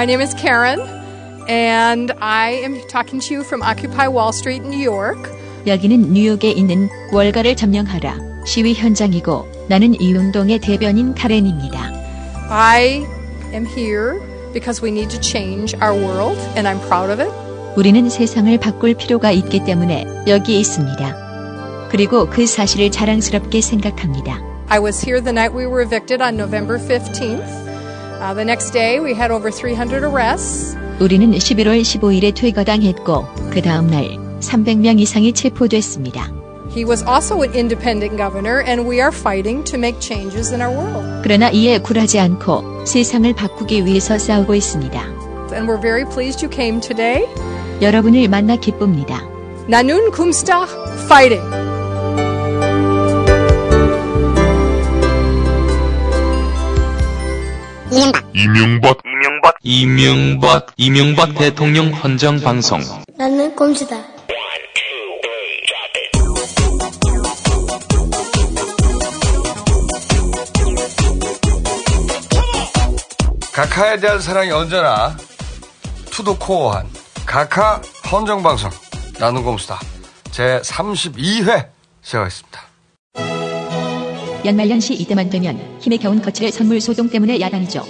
My name is Karen, and I am talking to you from Occupy Wall Street, New York. 여기는 뉴욕에 있는 월가를 점령하라 시위 현장이고 나는 이 운동의 대변인 카렌입니다. I am here because we need to change our world, and I'm proud of it. 우리는 세상을 바꿀 필요가 있기 때문에 여기에 있습니다. 그리고 그 사실을 자랑스럽게 생각합니다. I was here the night we were evicted on November 15th. Uh, the next day, we had over 300 arrests. 우리는 11월 15일에 퇴거당했고 그 다음 날 300명 이상이 체포됐습니다. He was also an independent governor, and we are fighting to make changes in our world. 그러나 이에 굴하지 않고 세상을 바꾸기 위해서 싸우고 있습니다. And we're very pleased you came today. 여러분을 만나 기쁩니다. Kumsta fighting. 이 명박. 이명박. 이명박. 이명박. 대통령 헌정 방송. 나는 꼼수다. 각하에 대한 사랑이 언제나 투도코어한 각하 헌정방송. 나는 꼼수다. 제 32회 시작하겠습니다. 연말연시 이때만 되면 힘에 겨운 거칠의 선물 소동 때문에 야단이죠.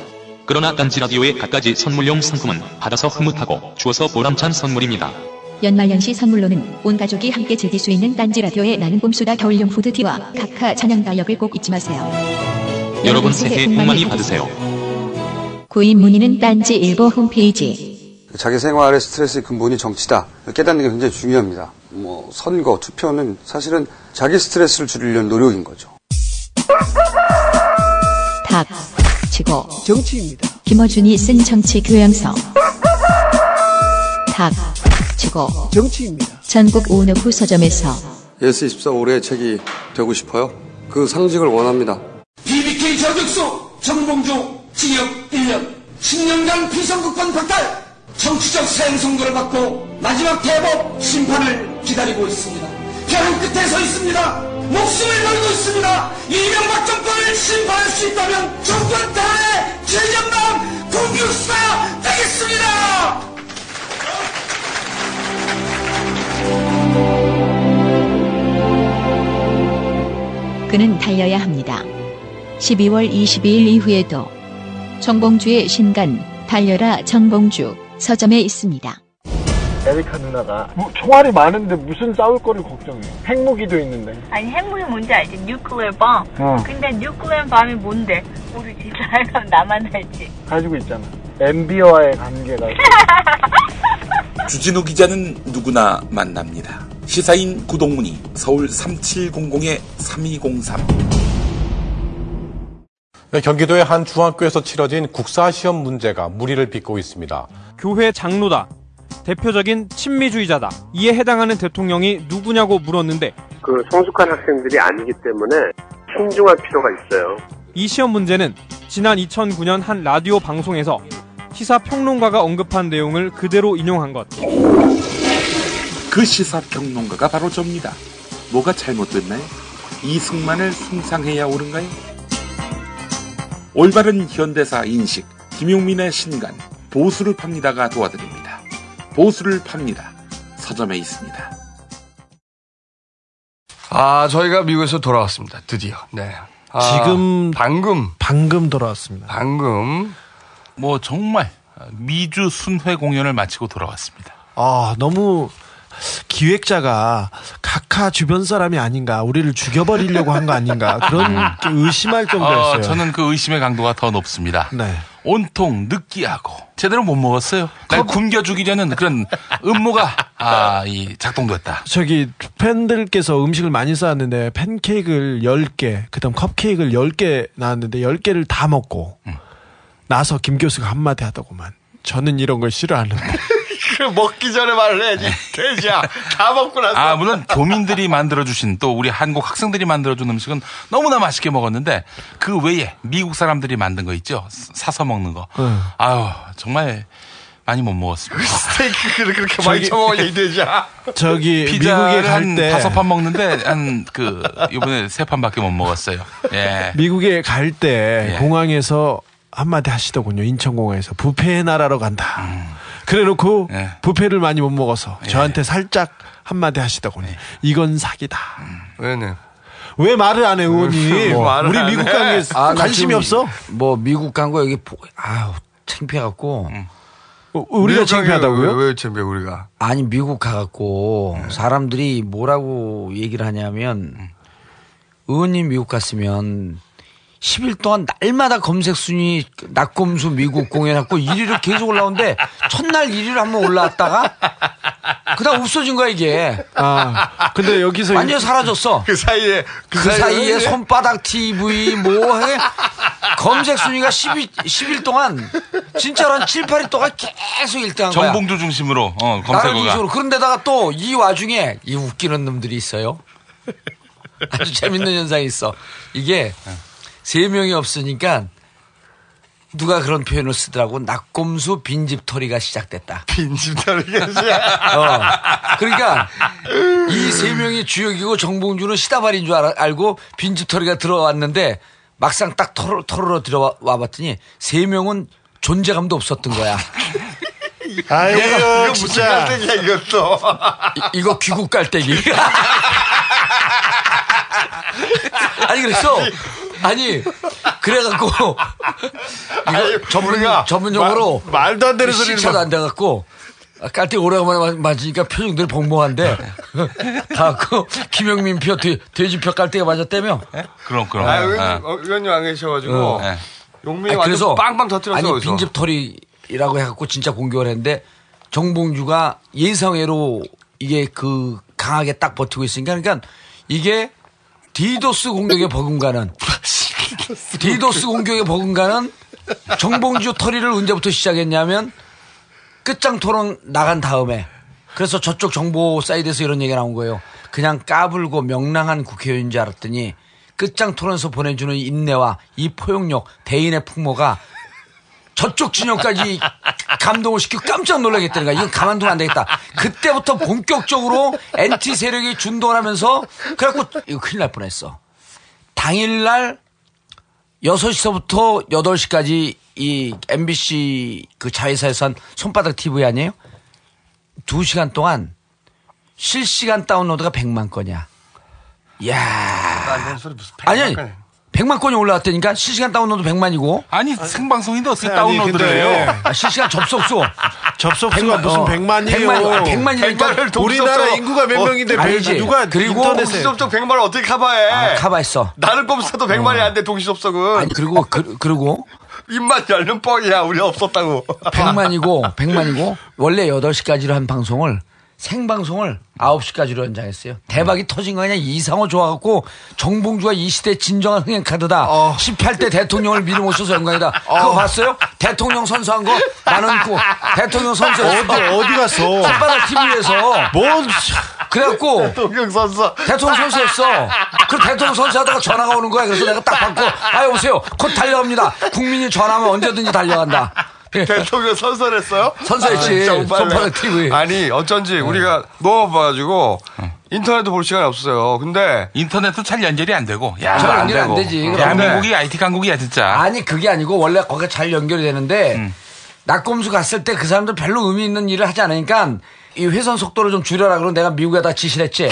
그러나 딴지 라디오의 갖가지 선물용 상품은 받아서 흐뭇하고 주어서 보람찬 선물입니다. 연말연시 선물로는 온 가족이 함께 즐길 수 있는 딴지 라디오의 나는 꼼수다 겨울용 후드티와 각하 찬양 다역을 꼭 잊지 마세요. 여러분 새해 복 많이 받으세요. 구입 문의는 딴지 일보 홈페이지. 자기 생활의 스트레스의 근본이 정치다 깨닫는 게 굉장히 중요합니다. 뭐 선거, 투표는 사실은 자기 스트레스를 줄이려는 노력인 거죠. 닥치고 정치입니다. 김어준이 쓴 정치 교양서. 닥치고 정치입니다. 전국 on-off 서점에서 예스 24 올해의 책이 되고 싶어요. 그 상징을 원합니다. BBK 저격수 정봉주 징역 1년 10년간 비선거권 박탈 정치적 사형 선고를 받고 마지막 대법 심판을 기다리고 있습니다 벼랑 끝에 서 있습니다 목숨을 걸고 있습니다 이명박 정권을 심판할 수 있다면 정권 탄핵 최전방 공격수가 되겠습니다 그는 달려야 합니다. 12월 22일 이후에도 정봉주의 신간 달려라 정봉주 서점에 있습니다. 에리카 누나가 뭐, 총알이 많은데 무슨 싸울 거를 걱정해. 핵무기도 있는데. 아니 핵무기 뭔지 알지? nuclear bomb. 어. 근데 nuclear bomb이 뭔데? 모르지. 잘 나만 알지. 가지고 있잖아. MB와의 관계가. 주진우 기자는 누구나 만납니다. 시사인 구독 문의 서울 3700-3203 네, 경기도의 한 중학교에서 치러진 국사시험 문제가 물의를 빚고 있습니다. 교회 장로다. 대표적인 친미주의자다. 이에 해당하는 대통령이 누구냐고 물었는데 그 성숙한 학생들이 아니기 때문에 신중할 필요가 있어요. 이 시험 문제는 지난 2009년 한 라디오 방송에서 시사 평론가가 언급한 내용을 그대로 인용한 것. 그 시사 평론가가 바로 접니다. 뭐가 잘못됐나요? 이승만을 숭상해야 옳은가요? 올바른 현대사 인식, 김용민의 신간, 보수를 팝니다가 도와드립니다. 보수를 팝니다. 서점에 있습니다. 아, 저희가 미국에서 돌아왔습니다. 드디어. 네. 아, 지금 방금 방금 돌아왔습니다. 방금 뭐 정말 미주 순회 공연을 마치고 돌아왔습니다. 아 너무 기획자가 각하 주변 사람이 아닌가 우리를 죽여버리려고 한 거 아닌가 그런 게 의심할 정도였어요. 어, 저는 그 의심의 강도가 더 높습니다. 네. 온통 느끼하고 제대로 못 먹었어요. 날 굶겨 죽이려는 그런 음모가 아, 이 작동됐다. 저기 팬들께서 음식을 많이 쌓았는데 팬케이크를 10개, 그다음 컵케이크를 10개 나왔는데 10개를 다 먹고 나서 김 교수가 한마디 하더구만. 저는 이런 걸 싫어하는데. 그 먹기 전에 말을 해야지. 돼지야. 다 먹고 나서. 아, 물론 교민들이 만들어주신 또 우리 한국 학생들이 만들어준 음식은 너무나 맛있게 먹었는데 그 외에 미국 사람들이 만든 거 있죠? 사서 먹는 거. 응. 아유, 정말 많이 못 먹었습니다. 스테이크를 그렇게 많이 이 돼지야. 저기 미국에 갈한때 다섯 판 먹는데 한 그 이번에 세 판밖에 못 먹었어요. 예. 미국에 갈때 예. 공항에서 한마디 하시더군요. 인천공항에서 부페 나라로 간다. 그래놓고 네. 부페를 많이 못 먹어서 저한테 살짝 한마디 하시더군요. 네. 이건 사기다. 왜네? 왜 말을 안 해, 의원님? 뭐 우리 안 미국 해? 간게 아, 나 관심이 없어? 뭐 미국 간 거 여기 보, 아우 창피해갖고. 어, 우리가 창피하다고요? 왜, 왜 창피해 우리가? 아니 미국 가갖고 네. 사람들이 뭐라고 얘기를 하냐면 음. 의원님 미국 갔으면 10일 동안 날마다 검색 순위 낙검수 미국 공연했고 1위를 계속 올라오는데 첫날 1위를 한번 올라왔다가 그다음 없어진 거야 이게. 아 근데 여기서 완전 사라졌어. 그 사이에 그, 사이에 손바닥 TV 뭐 해? 검색 순위가 12, 10일 동안 진짜로 한 7, 8일 동안 계속 1등한 거야. 정봉주 중심으로 어, 검색어가. 중심으로. 그런데다가 또 이 와중에 이 웃기는 놈들이 있어요. 아주 재밌는 현상이 있어. 이게 세 명이 없으니까 누가 그런 표현을 쓰더라고. 낙곰수 빈집털이가 시작됐다. 빈집털이가 어. 그러니까 이 세 명이 주역이고 정봉주는 시다발인 줄 알, 알고 빈집털이가 들어왔는데 막상 딱 털어, 털으러 들어와 봤더니 세 명은 존재감도 없었던 거야. 아이고, 이거 무슨 진짜. 깔때기야 이것도. 이, 이거 귀국 깔때기. 아니 그래서 아니 그래갖고 전문 전문용어로 마- 말도 안 되는 소리를 시차도 막- 안 돼갖고 아, 깔때기 오래간만에 맞으니까 표정들이 봉봉한데 다갖고 김영민 표 돼, 돼지표 깔때기 맞았다며. 그럼 그럼. 아, 예. 의원님, 어, 의원님 안 계셔가지고 어. 예. 용민이 아니, 완전 빵빵 터뜨려서 아니 거기서. 빈집 털이라고 해갖고 진짜 공격을 했는데 정봉주가 예상외로 이게 그 강하게 딱 버티고 있으니까 그러니까 이게 디도스 공격에 버금가는 디도스 공격에 버금가는 정봉주 털이를 언제부터 시작했냐면 끝장 토론 나간 다음에 그래서 저쪽 정보 사이드에서 이런 얘기가 나온 거예요. 그냥 까불고 명랑한 국회의원인 줄 알았더니 끝장 토론에서 보내주는 인내와 이 포용력, 대인의 풍모가 저쪽 진영까지 감동을 시키고 깜짝 놀라겠다는 거야. 이건 가만두면 안 되겠다. 그때부터 본격적으로 NT 세력이 준동을 하면서 그래갖고 이거 큰일 날 뻔했어. 당일날 6시서부터 8시까지 이 MBC 그 자회사에서 한 손바닥 TV 아니에요? 2시간 동안 실시간 다운로드가 100만 건이야. 이야. 무슨 아니, 아니. 100만 건이 올라왔다니까 실시간 다운로드 100만이고. 아니 생방송인데 어떻게 아니, 다운로드를 근데 해요? 아, 실시간 접속수. 접속수가 무슨 100만이에요. 100만, 100만이니까. 100만을 동시 우리나라 접속. 인구가 몇 어, 명인데 아니지. 누가 그리고 인터넷에 동시접속 100만 을 어떻게 커버해? 아, 카바했어. 나는 꼼수도 100만이 안 돼, 동시접속은. 아니, 그리고, 그, 그리고 입만 열면 뻥이야. 우리 없었다고. 100만이고, 100만이고, 원래 8시까지로 한 방송을 생방송을 9시까지로 연장했어요. 대박이 터진 거 그냥 이상호 좋아갖고 정봉주가 이 시대 진정한 흥행 카드다. 18대 대통령을 미리 모셔서 영광이다. 그거 봤어요? 대통령 선수한 거 나는 그 대통령 선수였어. 어디 어디 갔어? 손바닥 TV에서. 뭔 그래갖고 대통령 선수. 대통령 선수였어. 그 대통령 선수하다가 전화가 오는 거야. 그래서 내가 딱 받고 아 여보세요. 곧 달려갑니다. 국민이 전화하면 언제든지 달려간다. 대통령 선설했어요? 선서했지. 아, 정말요? 손바닥 TV. 아니, 어쩐지 우리가 넘어봐가지고 인터넷도 볼 시간이 없었어요. 근데 인터넷도 잘 연결이 안 되고. 야, 잘안 연결이 안 되고. 되지. 대한민국이 IT 강국이야 진짜. 아니 그게 아니고 원래 거기가 잘 연결이 되는데 음. 낙검수 갔을 때 그 사람들 별로 의미 있는 일을 하지 않으니까 이 회선 속도를 좀 줄여라 그러고 내가 미국에 다 지시를 했지.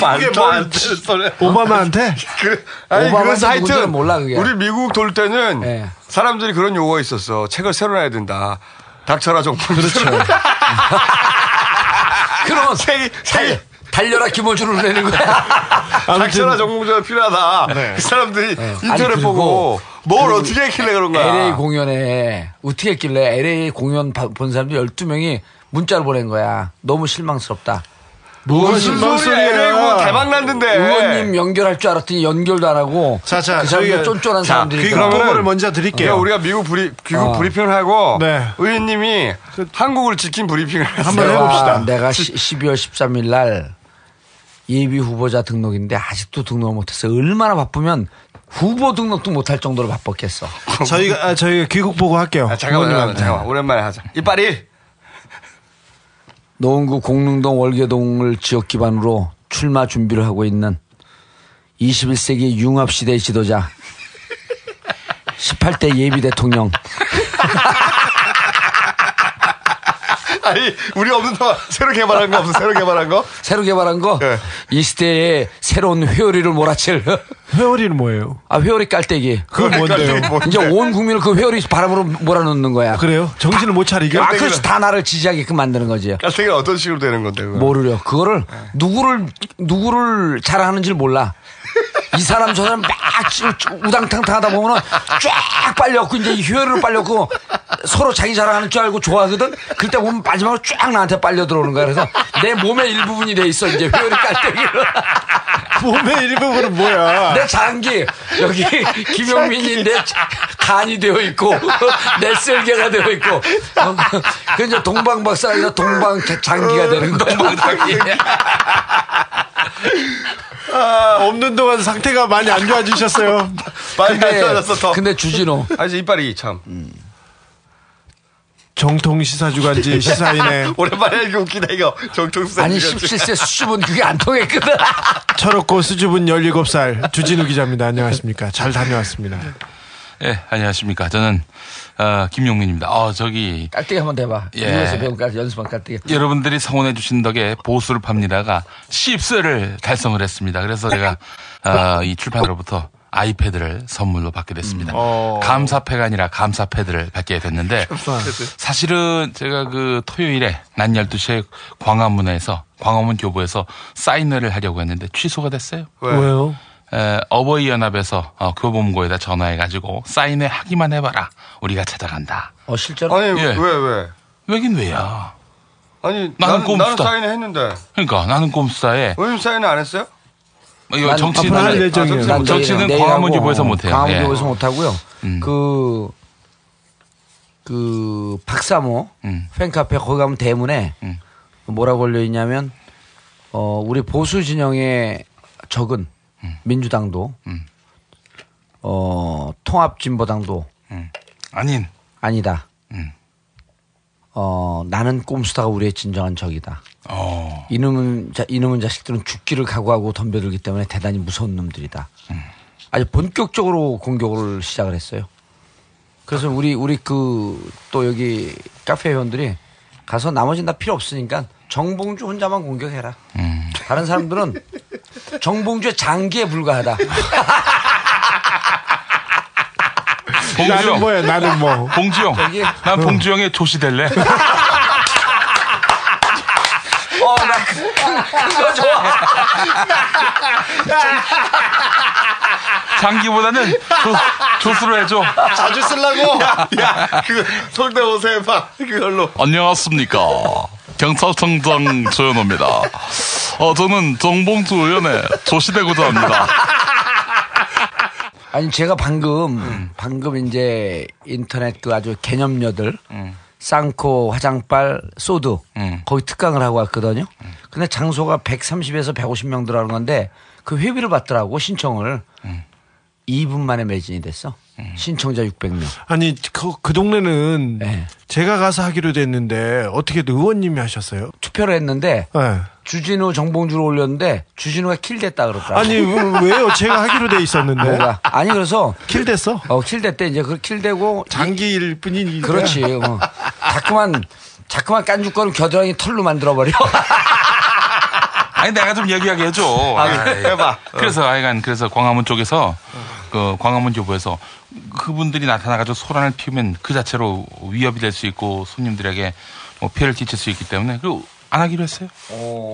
말도 안 되는 소리. 오바마한테 그, 아니, 오바마한테 그 사이트. 누군지는 몰라, 그게. 우리 미국 돌 때는 네. 사람들이 그런 요구가 있었어. 책을 새로 내야 된다. 닥쳐라 정품. 그렇죠. 그러면 책이, 책이. 달려라 김어준을 내는 거야. 닥쳐라 정봉주가 필요하다. 그 사람들이 인터넷 아니, 보고 뭘 그리고 어떻게 했길래 그런 거야. LA 공연에 어떻게 했길래 LA 공연 봐- 본 사람들 12명이 문자를 보낸 거야. 너무 실망스럽다. 무슨 소리야. LA 공연 대박 났는데. 의원님 연결할 줄 알았더니 연결도 안 하고 자, 자, 그 저희가- 쫀쫀한 자, 사람들이. 보고를 먼저 드릴게요. 우리가 미국 브리, 귀국 어. 브리핑을 하고 네. 의원님이 한국을 지킨 브리핑을 한번. 해봅시다. 내가 시- 12월 13일 날 예비 후보자 등록인데 아직도 등록을 못했어. 얼마나 바쁘면 후보 등록도 못할 정도로 바빴겠어. 저희가 아, 저희가 귀국 보고 할게요. 아, 잠깐만, 잠깐만. 잠깐만. 오랜만에 하자. 이빨이. 노원구 공릉동 월계동을 지역 기반으로 출마 준비를 하고 있는 21세기 융합시대의 지도자 18대 예비 대통령. 아니, 우리 없는 동안 새로 개발한 거 없어? 새로 개발한 거? 새로 개발한 거? 네. 이 시대에 새로운 회오리를 몰아칠. 회오리는 뭐예요? 아, 회오리 깔때기. 그건 뭔데요? 이제 온 국민을 그 회오리 바람으로 몰아넣는 거야. 그래요? 정신을 못 차리게? 아, 그래서 다 나를 지지하게끔 만드는 거지. 깔때기는 어떤 식으로 되는 건데, 그거? 모르려. 그거를 누구를 누구를 자랑하는지 를 몰라. 이 사람 저 사람 막 우당탕탕 하다 보면은 쫙 빨렸고 이제 이 효율을 빨렸고 서로 자기 자랑하는 줄 알고 좋아하거든. 그때 보면 마지막으로 쫙 나한테 빨려 들어오는 거야. 그래서 내 몸의 일부분이 돼 있어 이제 효율이 깔때기를. 몸의 일부분은 뭐야? 내 장기 여기 김영민이 내 자- 간이 되어 있고 내 쓸개가 되어 있고 어, 그 이제 동방 박사가 아니라 동방 장기가 되는 거야. 아, 없는 동안 상태가 많이 안 좋아지셨어요. 많이 안 근데, 좋아졌어, 더. 근데 주진호 아, 이제 이빨이 참. 정통 시사주간지 시사인의 오랜만에 이거 웃기다, 이거. 정통수. 아니 17세 수줍은 그게 안 통했거든. 철없고 수줍은 17살 주진우 기자입니다. 안녕하십니까. 잘 다녀왔습니다. 예, 안녕하십니까. 저는 어, 김용민입니다. 어, 저기 깔때기 한번 대봐. 예. 미국에서 배운 깔 연습한 깔때기. 여러분들이 성원해 주신 덕에 보수를 팝니다가 10세를 달성을 했습니다. 그래서 제가 어, 이 출판으로부터 아이패드를 선물로 받게 됐습니다. 어. 감사패가 아니라 감사패드를 받게 됐는데 사실은 제가 그 토요일에 낮 12시에 광화문에서 광화문 교보에서 사인회를 하려고 했는데 취소가 됐어요. 왜요? 에, 어버이 연합에서 어, 교보문고에다 전화해가지고 사인회 하기만 해봐라. 우리가 찾아간다. 어 실제로? 아니, 예. 왜, 왜? 왜긴 왜야. 아니, 나는 나는, 꼼수다. 나는 사인을 했는데. 그러니까 나는 꼼수다에 왜냐면 사인을 안 했어요? 이거 난 정치는 할 아, 예정이에요. 난 정치는 내일- 광화문 내일하고, 교보에서 못해요. 광화문 예. 못하고요. 음. 그, 그, 박사모 음. 팬카페 거기 가면 대문에 음. 뭐라고 걸려 있냐면, 어, 우리 보수 진영의 적은 민주당도, 음. 어, 통합진보당도 음. 아닌 아니다. 음. 어, 나는 꼼수다가 우리의 진정한 적이다. 어. 이놈은, 자, 이놈은 자식들은 죽기를 각오하고 덤벼들기 때문에 대단히 무서운 놈들이다. 아주 본격적으로 공격을 시작을 했어요. 그래서 우리, 우리 그, 또 여기 카페 회원들이 가서 나머지는 다 필요 없으니까 정봉주 혼자만 공격해라. 음. 다른 사람들은 정봉주의 장기에 불과하다. 나는 뭐야, 나는 뭐. 봉주영. 저기- 난 봉주영의 조시 될래. 어, 나 그, 그거 좋아. 장기보다는 조, 조수로 해줘. 자주 쓰려고? 야, 그, 성대모사 해봐. 그걸로. 안녕하십니까. 경찰청장 조현호입니다. 어, 저는 정봉주 의원의 조시되고자 합니다. 아니 제가 방금 방금 이제 인터넷 그 아주 개념녀들 쌍코 화장빨 소드 음. 거기 특강을 하고 왔거든요. 근데 장소가 130에서 150명 들어가는 건데 그 회비를 받더라고 신청을 2분 만에 매진이 됐어. 신청자 600명. 아니, 그, 그 동네는 네. 제가 가서 하기로 됐는데 어떻게 의원님이 하셨어요? 투표를 했는데 네. 주진우 정봉주를 올렸는데 주진우가 킬됐다 그러더라고. 아니, 왜- 왜요? 제가 하기로 돼 있었는데. 뭐가? 아니 그래서 킬됐어? 어 킬됐대 이제 그 킬되고 장기일 뿐이니까. 그렇지. 어. 자꾸만 자꾸만 깐죽거리면 겨드랑이 털로 만들어버려. 아니 내가 좀 얘기하게 해줘. 아, 그래. 해봐. 그래서 하여간 그래서 광화문 쪽에서 그 광화문 교보에서 그분들이 나타나가지고 소란을 피우면 그 자체로 위협이 될 수 있고 손님들에게 뭐 피해를 끼칠 수 있기 때문에 그리고 안 하기로 했어요.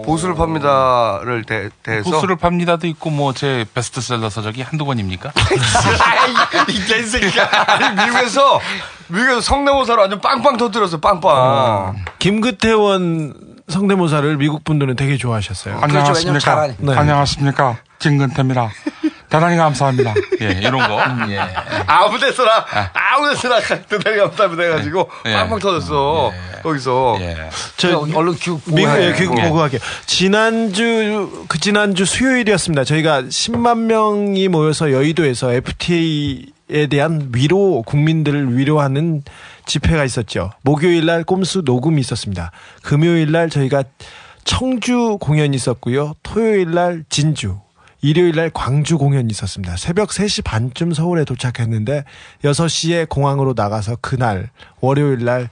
보수를 팝니다를 대, 대해서. 보수를 팝니다도 있고 뭐 제 베스트셀러 서적이 한두 권입니까? 이 개새끼야. 아니, 미국에서, 미국에서 성대모사로 완전 빵빵 터뜨렸어, 빵빵. 김근태원 성대모사를 미국 분들은 되게 좋아하셨어요. 그렇죠, 왜냐면 잘하니. 네. 안녕하십니까. 김근태입니다. 대단히 감사합니다. 예, 이런 거. 예. 아무 데서나, 아무 데서나 대단히 감사합니다 해가지고 예. 빵빵 터졌어. 거기서. 예. 저 얼른 귀국 미국 보고해. 예, 귀국 예. 보고하게. 지난주 그 지난주 수요일이었습니다. 저희가 10만 명이 모여서 여의도에서 FTA 에 대한 위로 국민들을 위로하는 집회가 있었죠. 목요일 날 꼼수 녹음이 있었습니다. 금요일 날 저희가 청주 공연이 있었고요. 토요일 날 진주. 일요일 날 광주 공연이 있었습니다. 새벽 3시 반쯤 서울에 도착했는데 6시에 공항으로 나가서 그날 월요일 날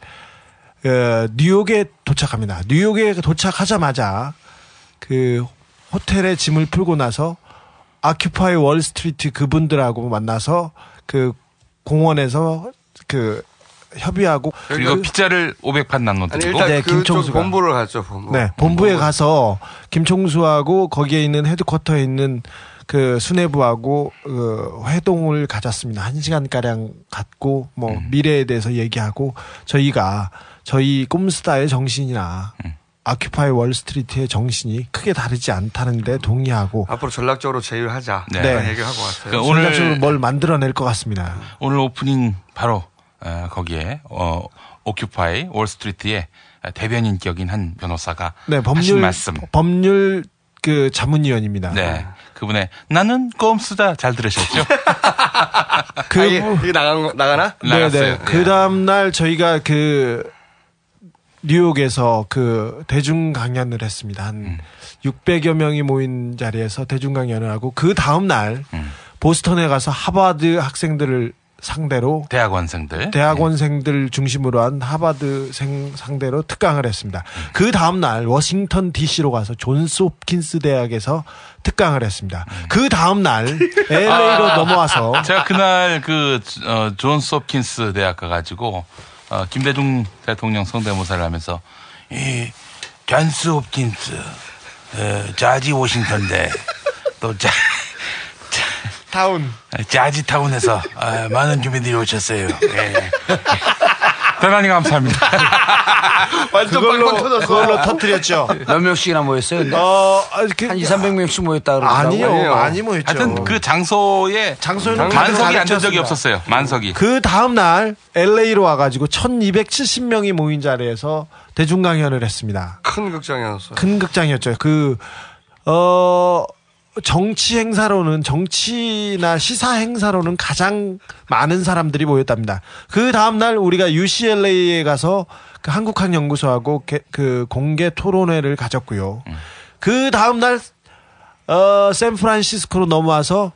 어, 뉴욕에 도착합니다. 뉴욕에 도착하자마자 그 호텔에 짐을 풀고 나서 아큐파이 월스트리트 그분들하고 만나서 그 공원에서 그 협의하고 그리고 피자를 500판 아니 나눠드리고 일단 네, 그쪽 김총수가. 본부를 갔죠 본부. 네, 본부에 가서 김총수하고 거기에 있는 헤드쿼터에 있는 그 수뇌부하고 그 회동을 가졌습니다. 한 시간 가량 갖고 뭐 미래에 대해서 얘기하고 저희가 저희 꼼스타의 정신이나 아큐파이 월스트리트의 정신이 크게 다르지 않다는데 동의하고 앞으로 전략적으로 제휴하자. 네. 그런 얘기를 하고 왔어요. 그러니까 오늘- 전략적으로 뭘 만들어낼 것 같습니다. 오늘 오프닝 바로 어, 거기에 어, 오큐파이 월스트리트의 대변인 격인 한 변호사가 네, 하신 법률 말씀. 법률 그 자문위원입니다. 네. 그분의 나는 꼼수다 잘 들으셨죠? 그 아, 이게, 이게 나간 거- 나가나? 나갔어요. 그 다음 날 저희가 그 뉴욕에서 그 대중 강연을 했습니다. 한 600여 명이 모인 자리에서 대중 강연을 하고 그 다음 날 보스턴에 가서 하버드 학생들을 상대로 대학원생들. 대학원생들 중심으로 한 하버드생 상대로 특강을 했습니다. 그 다음 날 워싱턴 DC로 가서 존스 홉킨스 대학에서 특강을 했습니다. 그 다음 날 LA로 넘어와서 제가 그날 그 어, 존스 홉킨스 대학 가가지고 어, 김대중 대통령 성대모사를 하면서 이 존스 홉킨스 어, 자지 워싱턴대 또 자, 타운 자지 타운에서 아, 많은 주민들이 오셨어요. 예. 대단히 감사합니다. 완전 그걸로 빵빵 터졌어. 그걸로 터뜨렸죠. 몇 명씩이나 모였어요? 근데? 어, 아, 그, 한 2, 300명씩 모였다 그러더라고요. 아니요, 많이 모였죠. 하여튼 그 장소에 장소는 만석이 앉은 적이. 없었어요. 만석이. 그 다음 날 LA로 와가지고 1270명이 모인 자리에서 대중 강연을 했습니다. 큰 극장이었어요. 큰 극장이었죠. 그, 어, 정치 행사로는, 정치나 시사 행사로는 가장 많은 사람들이 모였답니다. 그 다음 날 우리가 UCLA에 가서 그 한국학 연구소하고 게- 그 공개 토론회를 가졌고요. 그 다음 날, 어, 샌프란시스코로 넘어와서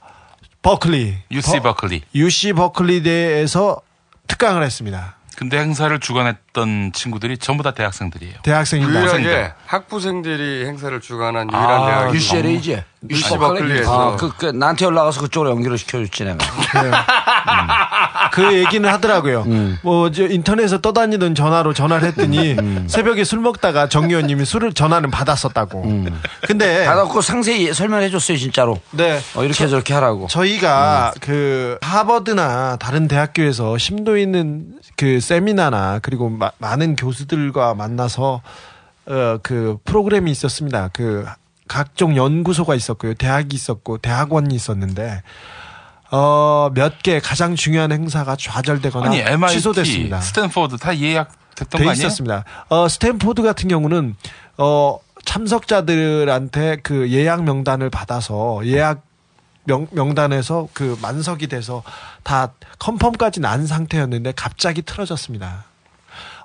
버클리. UC 버클리. UC 버클리 대에서 특강을 했습니다. 근데 행사를 주관했던 친구들이 전부 다 대학생들이에요. 대학생입니다. 유일하게 학부생들이 행사를 주관한 유일한 아, 대학이 UCLA지? UC 버클리에서 아, 그, 그, 나한테 연락와서 그쪽으로 연결을 시켜줬지, 내가. 그 얘기는 하더라고요. 뭐, 저 인터넷에 떠다니던 전화로 전화를 했더니 새벽에 술 먹다가 정 의원님이 술을 전화는 받았었다고. 근데 받았고 상세히 설명해 줬어요, 진짜로. 네. 어, 이렇게 저렇게 하라고. 저희가 그 하버드나 다른 대학교에서 심도 있는 그 세미나나 그리고 마- 많은 교수들과 만나서 어 그 프로그램이 있었습니다. 그 각종 연구소가 있었고요. 대학이 있었고 대학원이 있었는데 어 몇 개 가장 중요한 행사가 좌절되거나 아니 MIT, 취소됐습니다. 스탠포드 다 예약됐던 거 아니에요? 있었습니다. 어, 스탠포드 같은 경우는 어, 참석자들한테 그 예약 명단을 받아서 예약 명, 명단에서 그 만석이 돼서 다 confirm까지 난 상태였는데 갑자기 틀어졌습니다.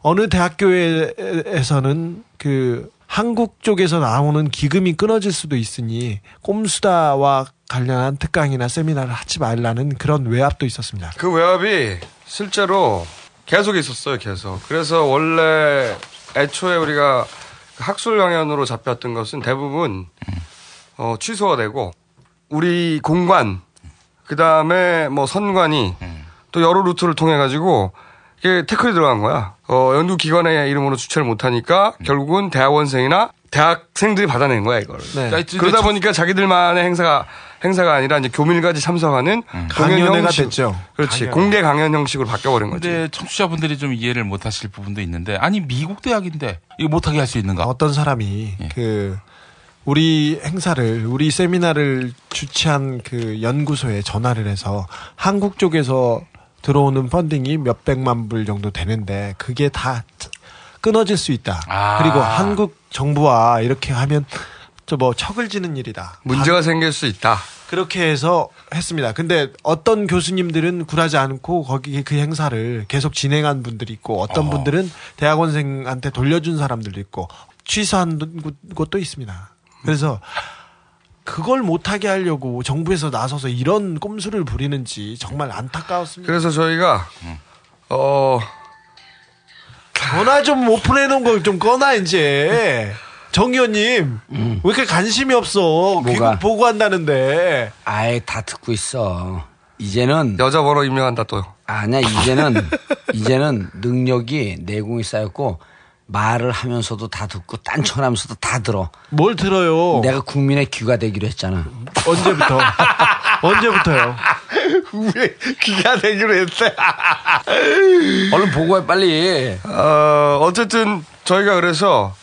어느 대학교에서는 그 한국 쪽에서 나오는 기금이 끊어질 수도 있으니 꼼수다와 관련한 특강이나 세미나를 하지 말라는 그런 외압도 있었습니다. 그 외압이 실제로 계속 있었어요, 계속. 그래서 원래 애초에 우리가 그 학술 강연으로 잡혔던 것은 대부분 어, 취소가 되고 우리 공관 그 다음에 뭐 선관이 또 여러 루트를 통해 가지고 이게 태클이 들어간 거야. 어, 연구 기관의 이름으로 주최를 못하니까 결국은 대학원생이나 대학생들이 받아낸 거야 이걸. 네. 그러다 보니까 자기들만의 행사가 행사가 아니라 이제 교민까지 참석하는 공연 강연회가 형식. 됐죠. 그렇지 강연. 공개 강연 형식으로 바뀌어버린 거지. 근데 청취자분들이 좀 이해를 못 하실 부분도 있는데 아니 미국 대학인데 이거 못하게 할 수 있는가? 어떤 사람이 예. 그 우리 행사를 우리 세미나를 주최한 그 연구소에 전화를 해서 한국 쪽에서 들어오는 펀딩이 몇 백만 불 정도 되는데 그게 다 끊어질 수 있다. 아. 그리고 한국 정부와 이렇게 하면 저 뭐 척을 지는 일이다. 문제가 생길 수 있다. 그렇게 해서 했습니다. 근데 어떤 교수님들은 굴하지 않고 거기 그 행사를 계속 진행한 분들이 있고 어떤 분들은 대학원생한테 돌려준 사람들도 있고 취소한 곳도 있습니다. 그래서 그걸 못하게 하려고 정부에서 나서서 이런 꼼수를 부리는지 정말 안타까웠습니다. 그래서 저희가 어 전화 좀 오픈해놓은 걸 좀 꺼놔 이제. 정 의원님 왜 이렇게 관심이 없어? 귀국 보고한다는데. 아예 다 듣고 있어. 이제는 여자 번호 임명한다 또. 아니야 이제는 이제는 능력이 내공이 쌓였고 말을 하면서도 다 듣고 딴청하면서도 다 들어. 뭘 들어요? 내가 국민의 귀가 되기로 했잖아. 언제부터? 언제부터요? 왜 귀가 되기로 했대. 얼른 보고해 빨리. 어, 어쨌든 저희가 그래서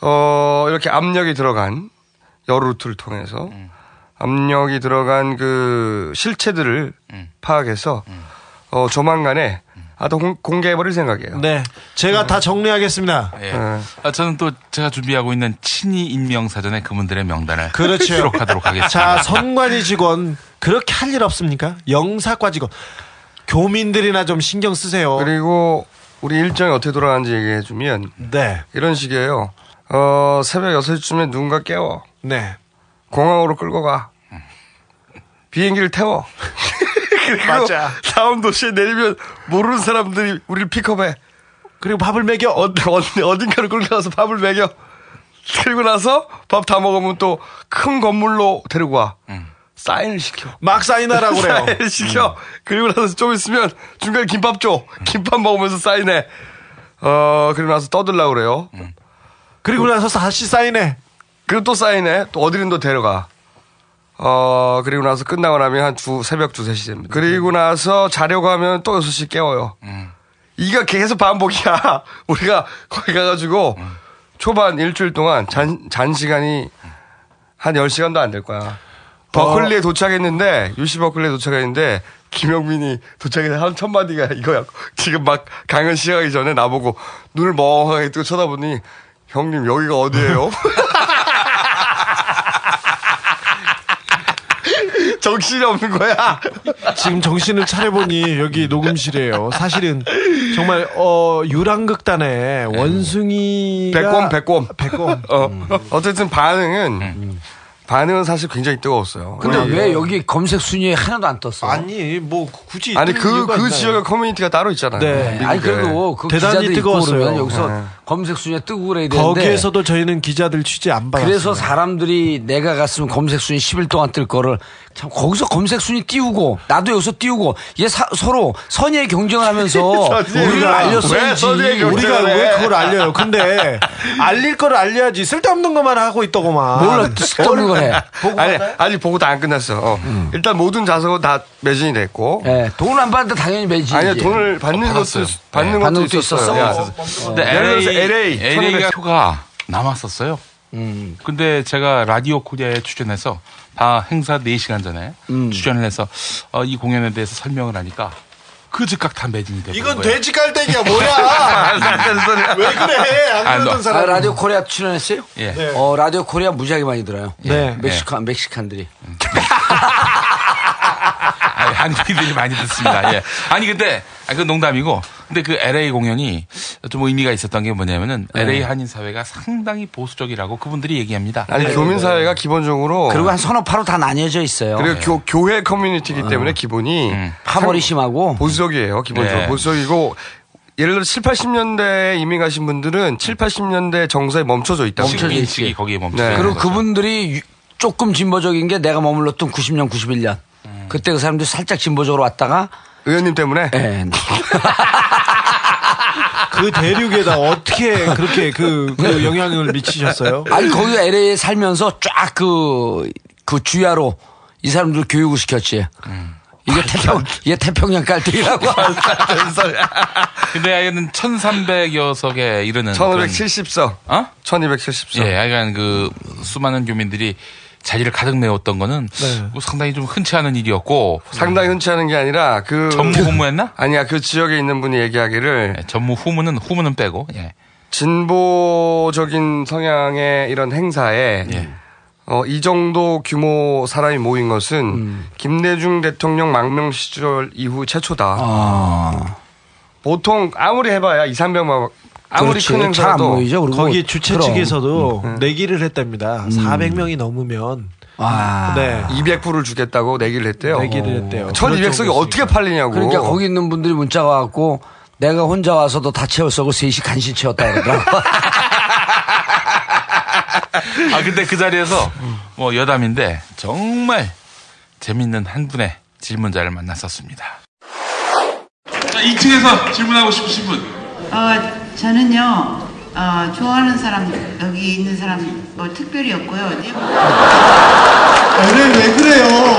어, 이렇게 압력이 들어간 여러 루트를 통해서 압력이 들어간 그 실체들을 파악해서 어, 조만간에 아 또 공개해버릴 생각이에요. 네, 제가 다 정리하겠습니다. 예. 아, 저는 또 제가 준비하고 있는 친위 임명 사전에 그분들의 명단을 그렇죠. 수록하도록 하겠습니다. 자, 선관위 직원 그렇게 할 일 없습니까? 영사과 직원 교민들이나 좀 신경 쓰세요. 그리고 우리 일정이 어떻게 돌아가는지 얘기해주면 네. 이런 식이에요. 어, 새벽 6시쯤에 누군가 깨워. 네. 공항으로 끌고 가. 비행기를 태워. 그리고 맞아. 다음 도시에 내리면 모르는 사람들이 우리를 픽업해. 그리고 밥을 먹여. 어, 어디, 어딘가를 끌고 가서 밥을 먹여. 그리고 나서 밥 다 먹으면 또 큰 건물로 데리고 와. 사인을 시켜. 막 사인하라고 그래요. 사인을 시켜. 그리고 나서 좀 있으면 중간에 김밥 줘. 김밥 먹으면서 사인해. 어, 그리고 나서 떠들라고 그래요. 그리고 나서 다시 사인해. 그리고 또 사인해. 또 어디든 또 데려가. 어, 그리고 나서 끝나고 나면 한 두, 새벽 두세 시 됩니다. 그리고 나서 자려고 하면 또 여섯 시 깨워요. 이가 계속 반복이야. 우리가 거기 가가지고 초반 일주일 동안 잔, 잔 시간이 한 10시간도 안 될 거야. 버클리에 도착했는데, 유시 버클리에 도착했는데, 김영민이 도착해서 한 첫마디가 이거야. 지금 막 강연 시작하기 전에 나보고 눈을 멍하게 뜨고 쳐다보니, 형님, 여기가 어디예요? 정신이 없는 거야. 지금 정신을 차려보니 여기 녹음실이에요. 사실은 정말 어 유랑극단의 원숭이가 백곰, 백곰. 백곰. 어, 어쨌든 반응은, 반응은 사실 굉장히 뜨거웠어요. 근데 왜 여기 검색 순위에 하나도 안 떴어? 아니 뭐 굳이 아니, 뜨는 그, 그? 지역의 커뮤니티가 따로 있잖아요. 네. 미국에. 아니 그래도 그 대단히 뜨거웠어요. 여기서 네. 검색 순위에 뜨고 그래야 되는데 거기에서도 저희는 기자들 취재 안 받았어요. 그래서 사람들이 내가 갔으면 검색 순위 10일 동안 뜰 거를 참 거기서 검색 순위 띄우고 나도 여기서 띄우고 얘 사- 서로 선의의 경쟁을 하면서 우리를. 왜 알렸어야지. 경쟁? 우리가. 왜 그걸 알려요? 근데 알릴 걸 알려야지 쓸데없는 것만 하고 있더구만. 몰라 쓸데없는 걸 해. 보고 아니? 아직 보고 다안 끝났어. 어. 일단 모든 자석은 다 매진이 됐고. 예, 돈을 안 받는데 당연히 매진이지. 아니요, 돈을 받는 것도, 받았어요. 있- 받는 네, 것도 받는 것도 있었어요. 있었어? 야, 근데 예를 들어서 LA, LA가 1200. 표가 남았었어요. 음. 근데 제가 라디오 코리아에 출연해서 다 행사 4시간 전에 음. 출연을 해서 어, 이 공연에 대해서 설명을 하니까 그 즉각 다 매진이 되고 이건 돼지 깔때기야 뭐야? 왜 그래? 안 아, 그러던 너- 사람. 아, 라디오 코리아 출연했어요? 예. 네. 어, 라디오 코리아 무지하게 많이 들어요. 네. Mexican, Mexican들이. 아니, 한국인들이 많이 듣습니다. 예. 아니 근데 아, 그 농담이고 근데 그 LA 공연이 좀 의미가 있었던 게 뭐냐면은 네. LA 한인 사회가 상당히 보수적이라고 그분들이 얘기합니다. 아니, 교민 사회가 기본적으로. 그리고 한 서너 파로 다 나뉘어져 있어요. 그리고 교, 교회 커뮤니티이기 때문에 기본이. 파벌이 심하고. 보수적이에요, 기본적으로. 네. 보수적이고. 예를 들어 7, 80년대에 이민 가신 분들은 7, 80년대 정서에 멈춰져 있다. 멈춰져 있지. 거기에 멈춰 네. 있는 그리고 거죠. 그분들이 유- 조금 진보적인 게 내가 머물렀던 90년, 91년. 그때 그 사람들이 살짝 진보적으로 왔다가 의원님 때문에. 예. 그 대륙에다 어떻게 그렇게 그, 그 영향을 미치셨어요? 아니 거기 LA에 살면서 쫙그그 주야로 이 사람들 교육을 시켰지. 이게 태평 이게 태평양 깔때기라고. 근데 하여튼 1,300여 석에 이르는 1570석. 그런- 어? 1270석. 예, 하여간 그 수많은 교민들이 자리를 가득 메웠던 거는 네. 뭐 상당히 좀 흔치 않은 일이었고 상당히 흔치 않은 게 아니라 그. 전무 후무했나? 아니야, 그 지역에 있는 분이 얘기하기를 예, 전무 후무는 후무는 빼고 예. 진보적인 성향의 이런 행사에 예. 어, 이 정도 규모 사람이 모인 것은 음. 김대중 대통령 망명 시절 이후 최초다. 아. 보통 아무리 해봐야 2, 300만 아무리 그렇지. 큰 행사도. 그리고 거기 주최 그럼. 측에서도 음. 내기를 했답니다. 400명이 넘으면 아. 네. 200불을 주겠다고 내기를 했대요. 내기를 했대요. 1200석이 어떻게 팔리냐고. 그러니까 거기 있는 분들이 문자가 왔고 내가 혼자 와서도 다 채웠어. 그 셋이 간신 채웠다 그러더라고. 아 근데 그 자리에서 뭐 여담인데 정말 재밌는 한 분의 질문자를 만났었습니다. 자 2층에서 질문하고 싶으신 분. 어, 저는요, 어, 좋아하는 사람, 여기 있는 사람, 뭐, 특별히 없고요. 네, 왜, 왜 그래요?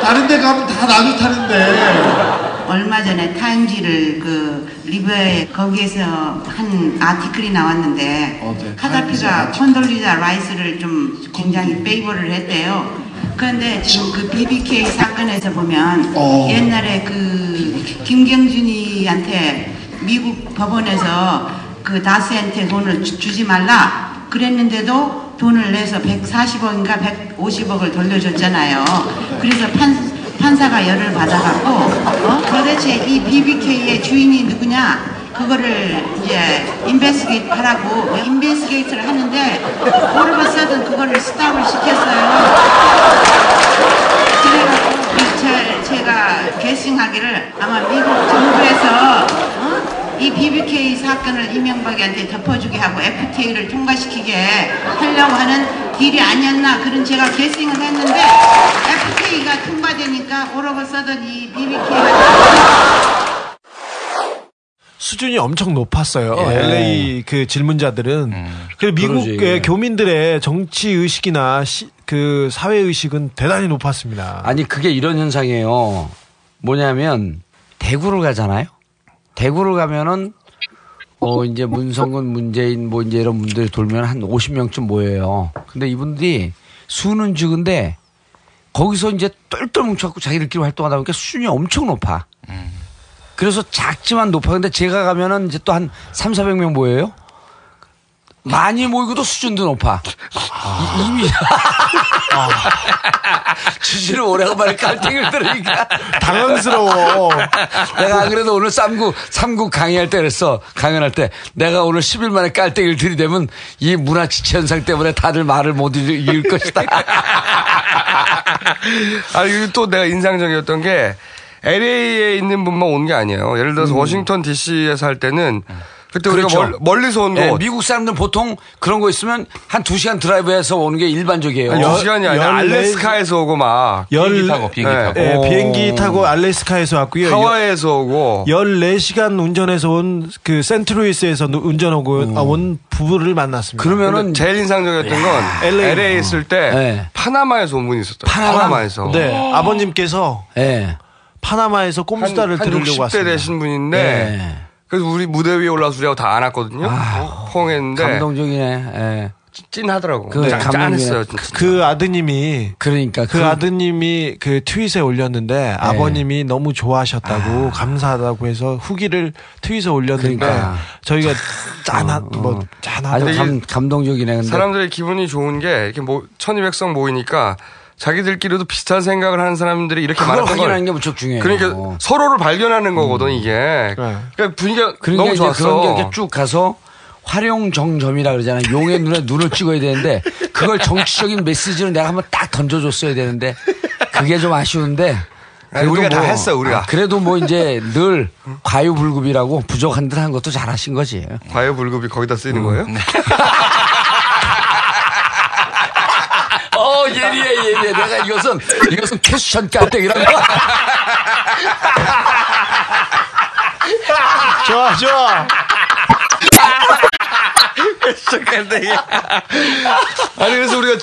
다른 데 가면 다 나도 타는데. 얼마 전에 타임지를 그, 리뷰에 거기에서 한 article이 나왔는데, 카다피가 콘돌리자 라이스를 좀 굉장히 favor를 했대요. 그런데 지금 그 BBK 사건에서 보면 어. 옛날에 그 김경준이한테 미국 법원에서 그 다스한테 돈을 주, 주지 말라 그랬는데도 돈을 내서 140억인가 150억을 돌려줬잖아요. 그래서 판, 판사가 열을 받아갖고 어? 도대체 이 BBK의 주인이 누구냐? 그거를 이제 investigate 하라고 investigate를 하는데 오르버서든 그거를 스탑을 시켰어요. 이 제, 제가 게싱하기를 아마 미국 정부에서 어? 이 BBK 사건을 이명박이한테 덮어주게 하고 FTA를 통과시키게 하려고 하는 딜이 아니었나 그런 제가 게싱을 했는데 FTA가 통과되니까 오르버서든 이 BBK가 수준이 엄청 높았어요. 예. LA 그 질문자들은. 그리고 미국의 그러지. 교민들의 정치 의식이나 시- 그 사회 의식은 대단히 높았습니다. 아니 그게 이런 현상이에요. 뭐냐면 대구를 가잖아요. 대구를 가면은 어 이제 문성근, 문재인 뭐 이제 이런 분들이 돌면 한 50명쯤 모여요. 근데 이분들이 수는 적은데 거기서 이제 똘똘 뭉쳐갖고 자기들끼리 활동하다 보니까 수준이 엄청 높아. 그래서 작지만 높아. 근데 제가 가면은 이제 또 한 3, 400명 모여요. 많이 모이고도 수준도 높아. 이- 이미 주지를 오래간만에 깔땡이를 들으니까 당황스러워. 내가 안 그래도 오늘 쌈구 삼구 강의할 때 그랬어. 강연할 때 내가 오늘 10일 만에 깔땡이를 들이대면 이 문화 지체 현상 때문에 다들 말을 못 읽- 읽을 것이다. 아, 그리고 또 내가 인상적이었던 게 LA에 있는 분만 온 게 아니에요. 예를 들어서 워싱턴 DC에서 할 때는 그때 우리가 멀, 멀리서 온 거. 예, 미국 사람들은 보통 그런 거 있으면 한두 시간 드라이브해서 오는 게 일반적이에요. 아니, 두 시간이 아니라 알래스카에서 오고 막 열- 네. 예, 어. 비행기 타고 알래스카에서 왔고요. 하와이에서 오고 14시간 운전해서 온그 센트루이스에서 누- 운전 하고 아, 온 부부를 만났습니다. 그러면은 제일 인상적이었던 건 LA. LA, 에 있을 때 네. 파나마에서 온 분이 있었어요. 파나마? 파나마에서. 네. 아버님께서 예. 파나마에서 꼼수다를 한 들으려고 60대 왔습니다. 되신 분인데 네. 그래서 우리 무대 위에 올라와서 우리하고 다 안았거든요. 어, 포옹했는데 감동적이네. 예. 찐하더라고. 그 짠-. 짠했어요. 진짜. 그 아드님이 그러니까 그, 아드님이 그 트윗에 올렸는데 아버님이 너무 좋아하셨다고 감사하다고 해서 후기를 트윗에 올렸는데 그러니까. 저희가 짠하 뭐 짠하다 아주 감, 감동적이네. 근데 사람들의 기분이 좋은 게 이렇게 뭐 1200석 모이니까 자기들끼리도 비슷한 생각을 하는 사람들이 이렇게 많았던 걸 확인하는 게 무척 중요해요. 그러니까 서로를 발견하는 거거든 이게. 그러니까 분위기가 그러니까 너무 좋았어. 그런 게 이렇게 쭉 가서 활용정점이라 그러잖아요. 용의 눈에 눈을 찍어야 되는데 그걸 정치적인 메시지로 내가 한번 딱 던져줬어야 되는데 그게 좀 아쉬운데. 아니, 우리가 다 했어, 우리가. 아, 그래도 뭐 이제 늘 과유불급이라고 부족한 듯한 것도 잘하신 거지. 과유불급이 거기다 쓰이는 거예요? 어 예리해 예리해. 내가 이것은 이것은 캐션 깔땡이라고. 좋아 좋아. 아니 그래서 우리가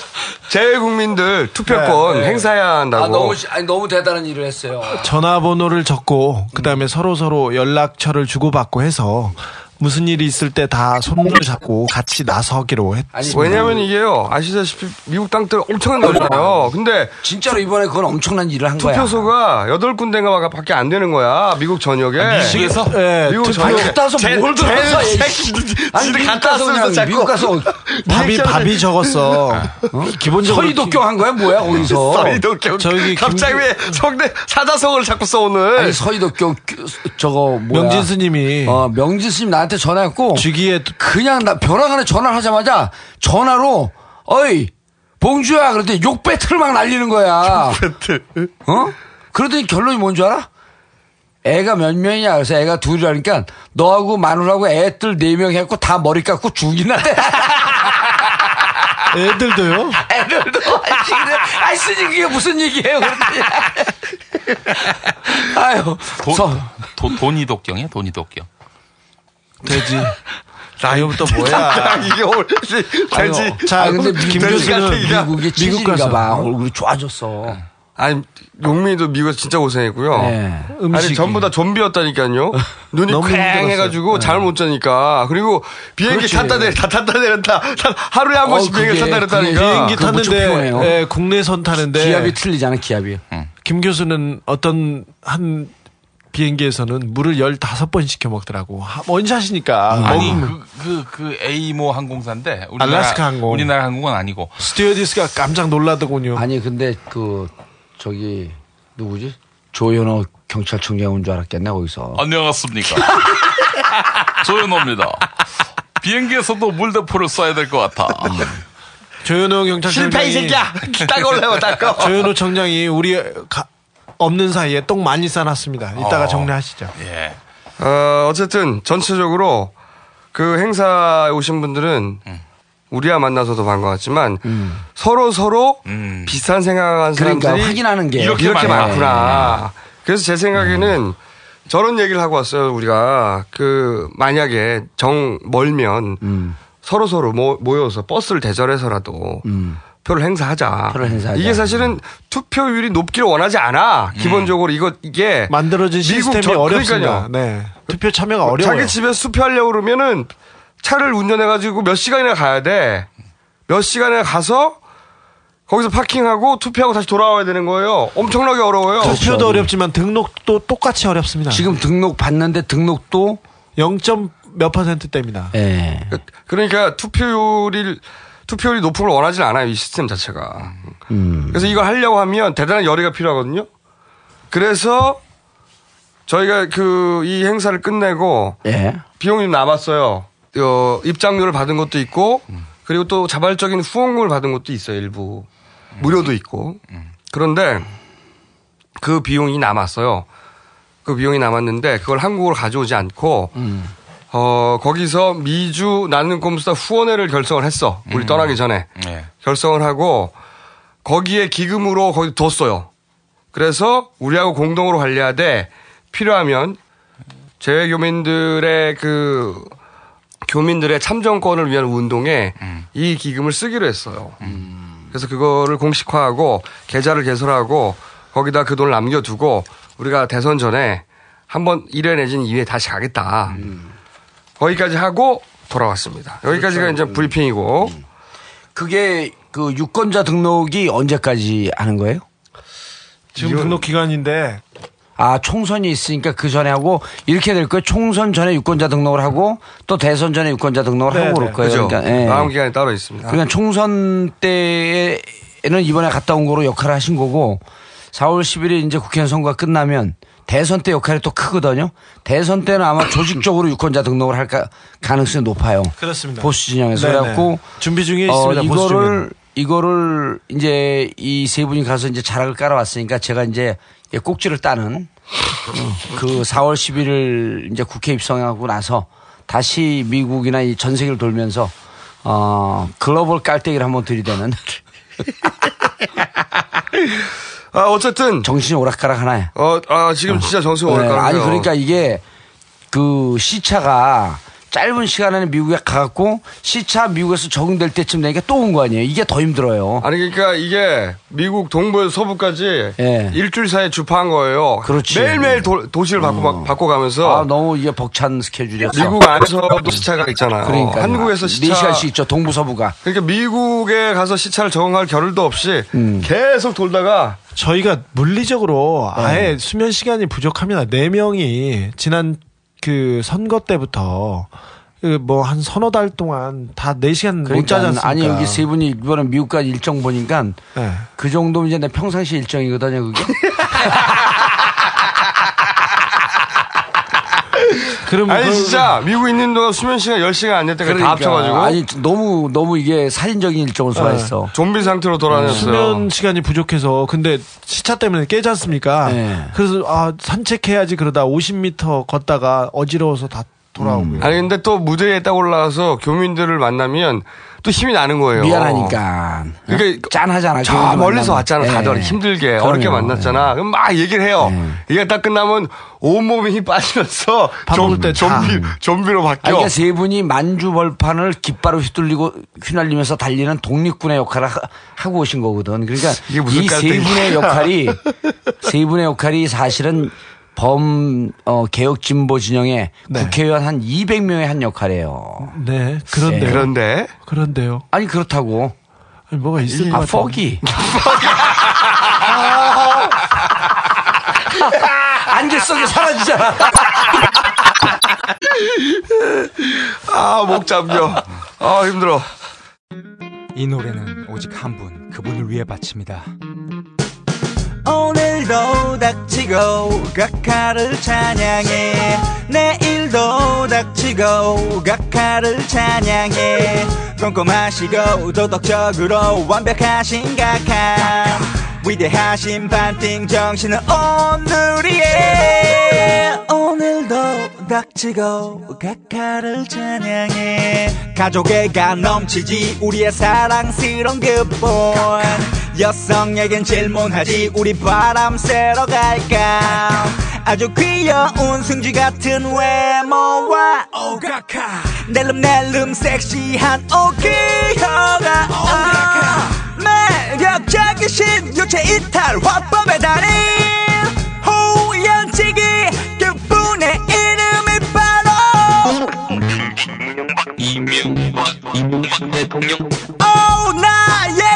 제외국민들 투표권 네, 네. 행사해야 한다고. 아 너무 시- 아니, 너무 대단한 일을 했어요. 전화번호를 적고 그다음에 서로 서로 연락처를 주고받고 해서 무슨 일이 있을 때 다 손을 잡고 같이 나서기로 했습니다. 왜냐면 이게요 아시다시피 미국 땅들 엄청난 거잖아요. 근데 진짜로 이번에 그건 엄청난 일을 한 거야. 투표소가 여덟 군데가 밖에 안 되는 거야 미국 전역에. 아, 미국에서? 네, 미국 전역에. 갔다 와서 제- 뭘. 새끼들 아니, 진짜 미국 갔다 가서 왔으면서 그냥 자꾸 미국 가서 밥이 밥이 적었어. 기본적으로 서리독경 한 거야 뭐야 거기서? 서리독경. 저기 갑자기 왜 성대 사자성어를 자꾸 써 오늘. 아니 서희독교 저거 뭐야? 명진 스님이 어 명진 스님 나한테 전화했고 주기에 그냥 나 벼랑 안에 전화를 하자마자 전화로 어이 봉주야 그랬더니 욕 배틀을 막 날리는 거야. 배틀. 어? 그러더니 결론이 뭔 줄 알아? 애가 몇 명이냐? 그래서 애가 둘이라니까 너하고 마누라하고 애들 네명 해갖고 다 머리 깎고 죽이나 대. 애들도요? 애들도 아이씨 그래. 아이씨 그게 무슨 얘기예요? 그랬더니 아유 돈, 도, 돈이 독경이야, 돈이 독경. 돼지. 나이부터 뭐야? 이게 오늘 돼지. 자, 아, 근데 김김 교수는. 미국에 미국 가서. 봐. 얼굴이 좋아졌어. 아니 용민이도 미국에서 진짜 고생했고요. 네. 아니 음식이. 전부 다 좀비였다니까요. 눈이 너무 퀭해가지고 힘들었어요. 잠을 못 자니까. 그리고 비행기 그렇지. 탔다 내렸다 탔다 내렸다 타- 하루에 한 번씩 어, 비행기 탔다 내렸다니까. 비행기 무척 탔는데 피곤해요. 예, 국내선 타는데 기압이 틀리잖아, 기압이. 김 교수는 어떤 한 비행기에서는 물을 15번 시켜 먹더라고. 하- 원샷이니까. 아니, 먹으면 그, 그, 그 A모 항공사인데. 우리나라, 알래스카 항공. 우리나라 항공은 아니고. 스튜어디스가 깜짝 놀라더군요. 아니, 근데 그, 저기, 누구지? 조현호 경찰청장 온 줄 알았겠네, 거기서. 안녕하십니까. 조현호입니다. 비행기에서도 물대포를 쏴야 될 것 같아. 조현호 경찰청장이 딱 올래요, 딱. 조현호 청장이 우리 가- 없는 사이에 똥 많이 싸놨습니다. 이따가 어. 정리하시죠. 예. 어, 어쨌든 전체적으로 그 행사에 오신 분들은 우리와 만나서도 반가웠지만 서로 서로 음. 비슷한 생각하는 그러니까 사람들이 확인하는 게. 이렇게, 이렇게. 많구나. 그래서 제 생각에는 저런 얘기를 하고 왔어요. 우리가 그 만약에 정 멀면 음. 서로 서로 모, 모여서 버스를 대절해서라도 음. 표를 행사하자. 표를 행사하자. 이게 사실은 투표율이 높기를 원하지 않아. 기본적으로 이거 이게 만들어진 미국 시스템이 저- 어렵습니다. 네. 투표 참여가 어려워요. 자기 집에서 투표하려고 그러면은 차를 운전해 가지고 몇 시간이나 가야 돼. 몇 시간에 가서 거기서 파킹하고 투표하고 다시 돌아와야 되는 거예요. 엄청나게 어려워요. 투표도 어렵지만 등록도 똑같이 어렵습니다. 지금 등록 받는데 등록도 0. 몇 퍼센트대입니다. 예. 그러니까 투표율이 투표율이 높은 걸 원하진 않아요. 이 시스템 자체가. 음. 그래서 이걸 하려고 하면 대단한 열의가 필요하거든요. 그래서 저희가 그 이 행사를 끝내고 예. 비용이 남았어요. 어, 입장료를 받은 것도 있고 그리고 또 자발적인 후원금을 받은 것도 있어요. 일부 무료도 있고 그런데 그 비용이 남았어요. 그 비용이 남았는데 그걸 한국으로 가져오지 않고 어 거기서 미주 나는 꼼수다 후원회를 결성을 했어. 우리 떠나기 전에 예. 결성을 하고 거기에 기금으로 거기 뒀어요. 그래서 우리하고 공동으로 관리하되 필요하면 재외 교민들의 그 교민들의 참정권을 위한 운동에 이 기금을 쓰기로 했어요. 그래서 그거를 공식화하고 계좌를 개설하고 거기다 그 돈을 남겨두고 우리가 대선 전에 한번 1회 내지는 2회 다시 가겠다. 거기까지 하고 돌아왔습니다. 여기까지가 이제 브리핑이고 그게 그 유권자 등록이 언제까지 하는 거예요? 지금 등록 기간인데 아, 총선이 있으니까 그 전에 하고 이렇게 될 거예요. 총선 전에 유권자 등록을 하고 또 대선 전에 유권자 등록을 네, 하고 그럴 거예요. 그죠. 그러니까, 예. 마음 기간이 따로 있습니다. 그러니까 총선 때에는 이번에 갔다 온 거로 역할을 하신 거고 4월 10일에 이제 국회의원 선거가 끝나면 대선 때 역할이 또 크거든요. 대선 때는 아마 조직적으로 유권자 등록을 할 가- 가능성이 높아요. 그렇습니다. 보수 진영에서 네네. 그래갖고 준비 중에 어, 있습니다. 중에는. 이거를 이거를 이제 이 세 분이 가서 이제 자락을 깔아왔으니까 제가 이제 꼭지를 따는 그 4월 11일 이제 국회 입성하고 나서 다시 미국이나 이 전 세계를 돌면서 어 글로벌 깔때기를 한번 들이대는 아 어쨌든 정신이 오락가락 하나요. 어, 아 지금 진짜 정신 네, 오락가락해요. 아니 그러니까 이게 그 시차가 짧은 시간 안에 미국에 가갖고 시차 미국에서 적응될 때쯤 되니까 또 온 거 아니에요. 이게 더 힘들어요. 아니 그러니까 이게 미국 동부에서 서부까지 예. 일주일 사이에 주파한 거예요. 그렇지. 매일매일 도, 도시를 바꿔 바꿔가면서 아 너무 이게 벅찬 스케줄이었어. 미국 안에서도 시차가 있잖아요. 그러니까 한국에서 시차 4시간씩 있죠. 동부 서부가. 그러니까 미국에 가서 시차를 적응할 겨를도 없이 음. 계속 돌다가 저희가 물리적으로 네. 아예 수면 시간이 부족합니다. 네 명이 지난 그 선거 때부터 그뭐한 서너 달 동안 다 4시간 못 그러니까 자지 않습니까? 아니 여기 세 분이 이번에 미국까지 일정 보니까 네. 그 정도면 이제 내 평상시 일정이거든요. 그게. 그러면 아니 그걸- 진짜 미국 있는 동안 수면 시간 10시간 안 됐다가 다 합쳐가지고 그러니까. 아니 너무 너무 이게 살인적인 일정을 소화했어. 좀비 상태로 돌아다녔어요. 수면 시간이 부족해서 근데 시차 때문에 깨지 않습니까? 네. 그래서 아 산책해야지 그러다 50m 걷다가 어지러워서 다 돌아오고요. 아니 근데 또 무대에 딱 올라와서 교민들을 만나면 또 힘이 나는 거예요. 미안하니까. 그러니까 짠하잖아. 저 멀리서. 왔잖아. 예. 다들 힘들게 그럼요. 어렵게 만났잖아. 그럼 막 얘기를 해요. 얘가 딱 끝나면 온몸에 힘 빠지면서 밥 좀, 때 좀비 다. 좀비로 바뀌어. 그러니까 세 분이 만주 벌판을 깃발로 휘둘리고 휘날리면서 달리는 독립군의 역할을 하, 하고 오신 거거든. 그러니까 이 세. 분의 역할이 세 분의 역할이 사실은 범 어, 개혁 진보 진영의 네. 국회의원 한 200명의 한 역할이에요. 네, 그런데요. 예. 그런데 그런데요. 아니 그렇다고. 아니, 뭐가 있을 것 아, 같아요. 포기. 안개 속에 사라지잖아. 아, 목 잠겨. 아, 힘들어. 이 노래는 오직 한 분, 그분을 위해 바칩니다. 오늘도 닥치고 각하를 찬양해. 내일도 닥치고 각하를 찬양해. 꼼꼼하시고 도덕적으로 완벽하신 각하 위대하신 반띵 정신은 오늘이에. 오늘도 닥치고 각하를 찬양해. 가족애가 넘치지 우리의 사랑스러운 그분. 여성에겐 질문하지 우리 바람 쐬러 갈까? 아주 귀여운 승쥐 같은 외모와 오가카. 낼름낼름 섹시한 오기혀가 매력적이신 유체 이탈 화법의 달인. 호연치기 그분의 이름이 바로 오 나의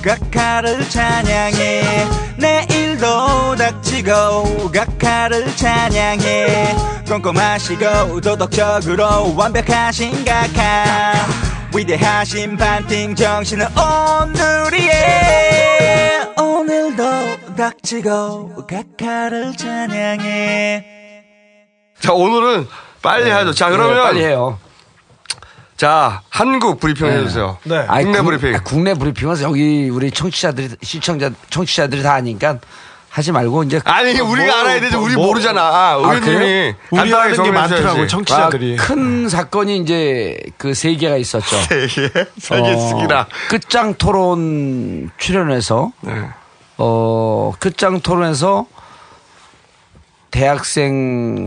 닥치고 각하를 찬양해 내일도 닥치고 각하를 찬양해 꼼꼼하시고 도덕적으로 완벽하신 각하 위대하신 반띵 정신은 오늘이에 오늘도 닥치고 각하를 찬양해 자, 오늘은 빨리 하죠. 자, 그러면. 네, 빨리 해요. 자, 한국 브리핑 해주세요. 네. 아니, 국내 국- 브리핑. 아, 국내 브리핑은 여기 우리 청취자들이 시청자 청취자들이 다 아니까 하지 말고 이제 아니, 우리가 알아야 되지. 우리 모르잖아. 아, 의원님이 그래요? 간단하게 아는 게 주셔야지. 청취자들이. 아, 큰 사건이 이제 그 세 개가 있었죠. 세 개? 세개 쓰기라. 끝장 토론 출연해서 네. 어 끝장 토론에서 대학생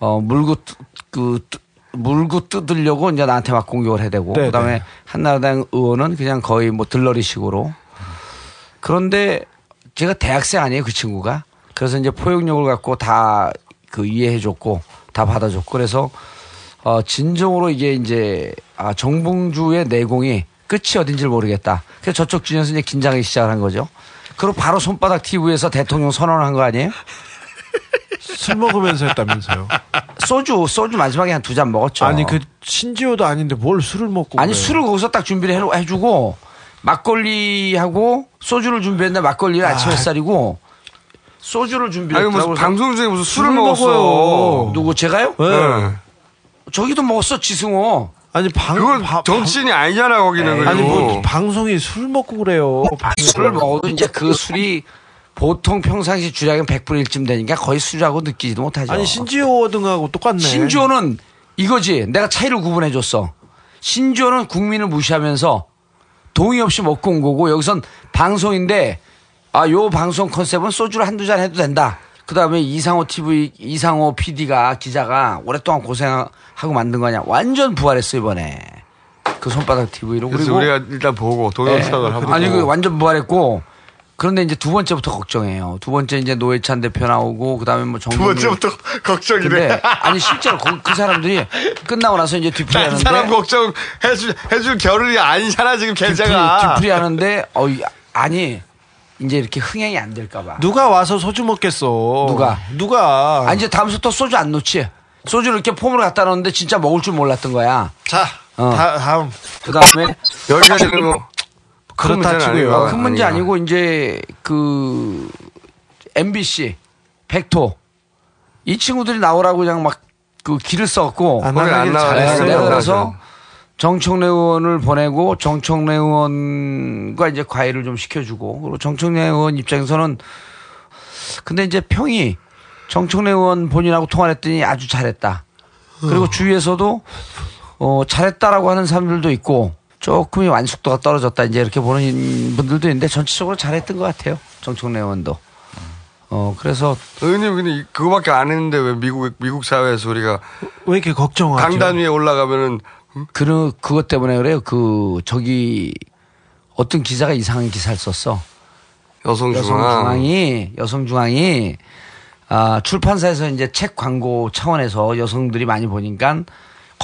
어 물고 뜯- 그 뜯- 물고 뜯으려고 이제 나한테 막 공격을 해대고 네, 그다음에 네. 한나라당 의원은 그냥 거의 뭐 들러리식으로 그런데 제가 대학생 아니에요 그 친구가 그래서 이제 포용력을 갖고 다 그 이해해 줬고 다 받아줬고 그래서 어 진정으로 이게 이제 아 정봉주의 내공이 끝이 어딘지 를 모르겠다. 그래서 저쪽 진영에서 이제 긴장하기 시작을 한 거죠. 그리고 바로 손바닥 TV에서 대통령 선언을 한 거 아니에요? 술 먹으면서 했다면서요. 소주 소주 마지막에 한 두 잔 먹었죠. 아니 그 신지호도 아닌데 뭘 술을 먹고 아니 그래요? 술을 거기서 딱 준비를 해- 해주고 막걸리하고 소주를 준비했는데 막걸리를 아침 햇살이고 소주를 준비를 아니, 무슨 방송 중에 무슨 술을 먹었어. 누구 제가요? 네. 저기도 먹었어 지승호. 아니 방 그건 정치인이 아니잖아, 거기는. 그리고. 아니 뭐 방송이 술 먹고 그래요. 술을 먹어도 이제 그 술이 보통 평상시 주량은 100분의 1쯤 되니까 거의 술이라고 느끼지도 못하죠. 아니 신지호 등하고 똑같네. 신조는 이거지. 내가 차이를 구분해 줬어. 신조는 국민을 무시하면서 동의 없이 먹고 온 거고 여기선 방송인데 아 요 방송 컨셉은 소주를 한두 잔 해도 된다. 그다음에 이상호 TV 이상호 PD가 기자가 오랫동안 고생하고 만든 거냐. 완전 부활했어 이번에. 그 손바닥 TV로 그래서 그리고 우리가 일단 보고 동영상을 예. 하고. 아니 그 완전 부활했고 그런데 이제 두 번째부터 걱정해요. 두 번째 이제 노회찬 대표 나오고 그다음에 뭐두 정부 번째부터 걱정이네. 근데 아니 실제로 그, 그 사람들이 끝나고 나서 이제 뒤풀이 난 하는데 사람 걱정 해줄, 해줄 겨를이 아니잖아, 지금 걔자가. 뒤풀이 하는데 어 이- 아니 이제 이렇게 흥행이 안 될까 봐. 누가 와서 소주 먹겠어. 누가? 누가? 아 이제 다음부터 소주 안 놓지. 소주를 이렇게 폼으로 갖다 놓는데 진짜 먹을 줄 몰랐던 거야. 자, 어. 다, 다음. 그다음에 여기까지는 뭐, 큰 문제는 치고요. 아니고. 큰 문제. 아니고 이제 그 MBC, 백토 이 친구들이 나오라고 그냥 막 그 길을 안 나가요. 네, 나가죠. 정청래 의원을 보내고 정청래 의원과 이제 과외를 좀 시켜주고 그리고 정청래 의원 입장에서는 근데 이제 평이 정청래 의원 본인하고 통화를 했더니 아주 잘했다. 그리고 주위에서도 어, 잘했다라고 하는 사람들도 있고 조금 완숙도가 떨어졌다 이제 이렇게 보는 분들도 있는데 전체적으로 잘했던 것 같아요. 정청래 의원도. 어 그래서 의원님 근데 이- 그거밖에 안 했는데 왜 미국 미국 사회에서 우리가 왜 이렇게 걱정하죠? 강단 위에 올라가면은 그 그것 때문에 그래요. 그 저기 어떤 기자가 이상한 기사를 썼어. 여성중앙 여성중앙 이 여성중앙이 아, 출판사에서 이제 책 광고 차원에서 여성들이 많이 보니까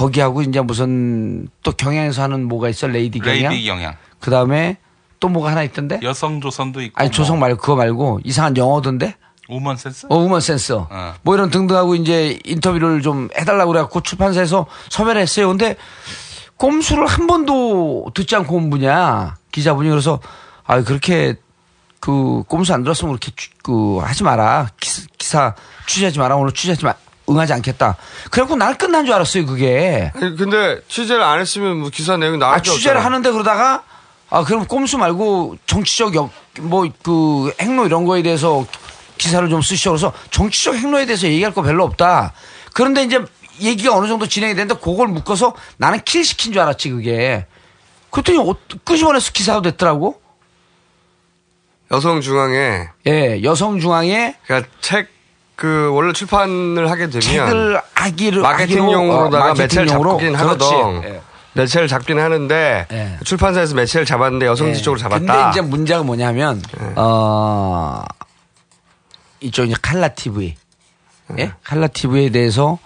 거기하고 이제 무슨 또 경향에서 하는 뭐가 있어 레이디 경향. 레이디 경향. 그 다음에 또 뭐가 하나 있던데? 여성 조선도 있고. 아니 조성 말고 그거 말고 이상한 영어던데? 우먼 센스? 어, 우먼 센스. 어. 뭐 이런 등등하고 이제 인터뷰를 좀 해달라고 그래갖고 출판사에서 섭외를 했어요. 근데 꼼수를 한 번도 듣지 않고 온 분이야. 기자분이 그래서 아 그렇게 그 꼼수 안 들었으면 그렇게 취- 그 하지 마라. 기사, 기사 취재하지 마라. 오늘 취재하지 마. 응하지 않겠다. 그래갖고 날 끝난 줄 알았어요. 그게. 아니, 근데 취재를 안 했으면 뭐 기사 내용 나올 아, 게 취재를 없잖아. 하는데 그러다가 아, 그럼 꼼수 말고 정치적 역, 뭐, 그, 행로 이런 거에 대해서 기사를 좀 쓰시오. 그래서 정치적 행로에 대해서 얘기할 거 별로 없다. 그런데 이제 얘기가 어느 정도 진행이 되는데 그걸 묶어서 나는 킬 시킨 줄 알았지, 그게. 그랬더니 어, 끄집어내서 기사가 됐더라고. 여성중앙에 예, 여성중앙에 그러니까 책 그 원래 출판을 하게 되면 책을 하기를 마케팅용으로다가 어, 매체를 마케팅용으로. 잡긴. 하거든. 예. 매체를 잡긴 하는데 출판사에서 매체를 잡았는데 여성지 예. 쪽으로 잡았다. 근데 이제 문제가 뭐냐면 어 이쪽 이제 칼라 TV, 예, 칼라 TV에 대해서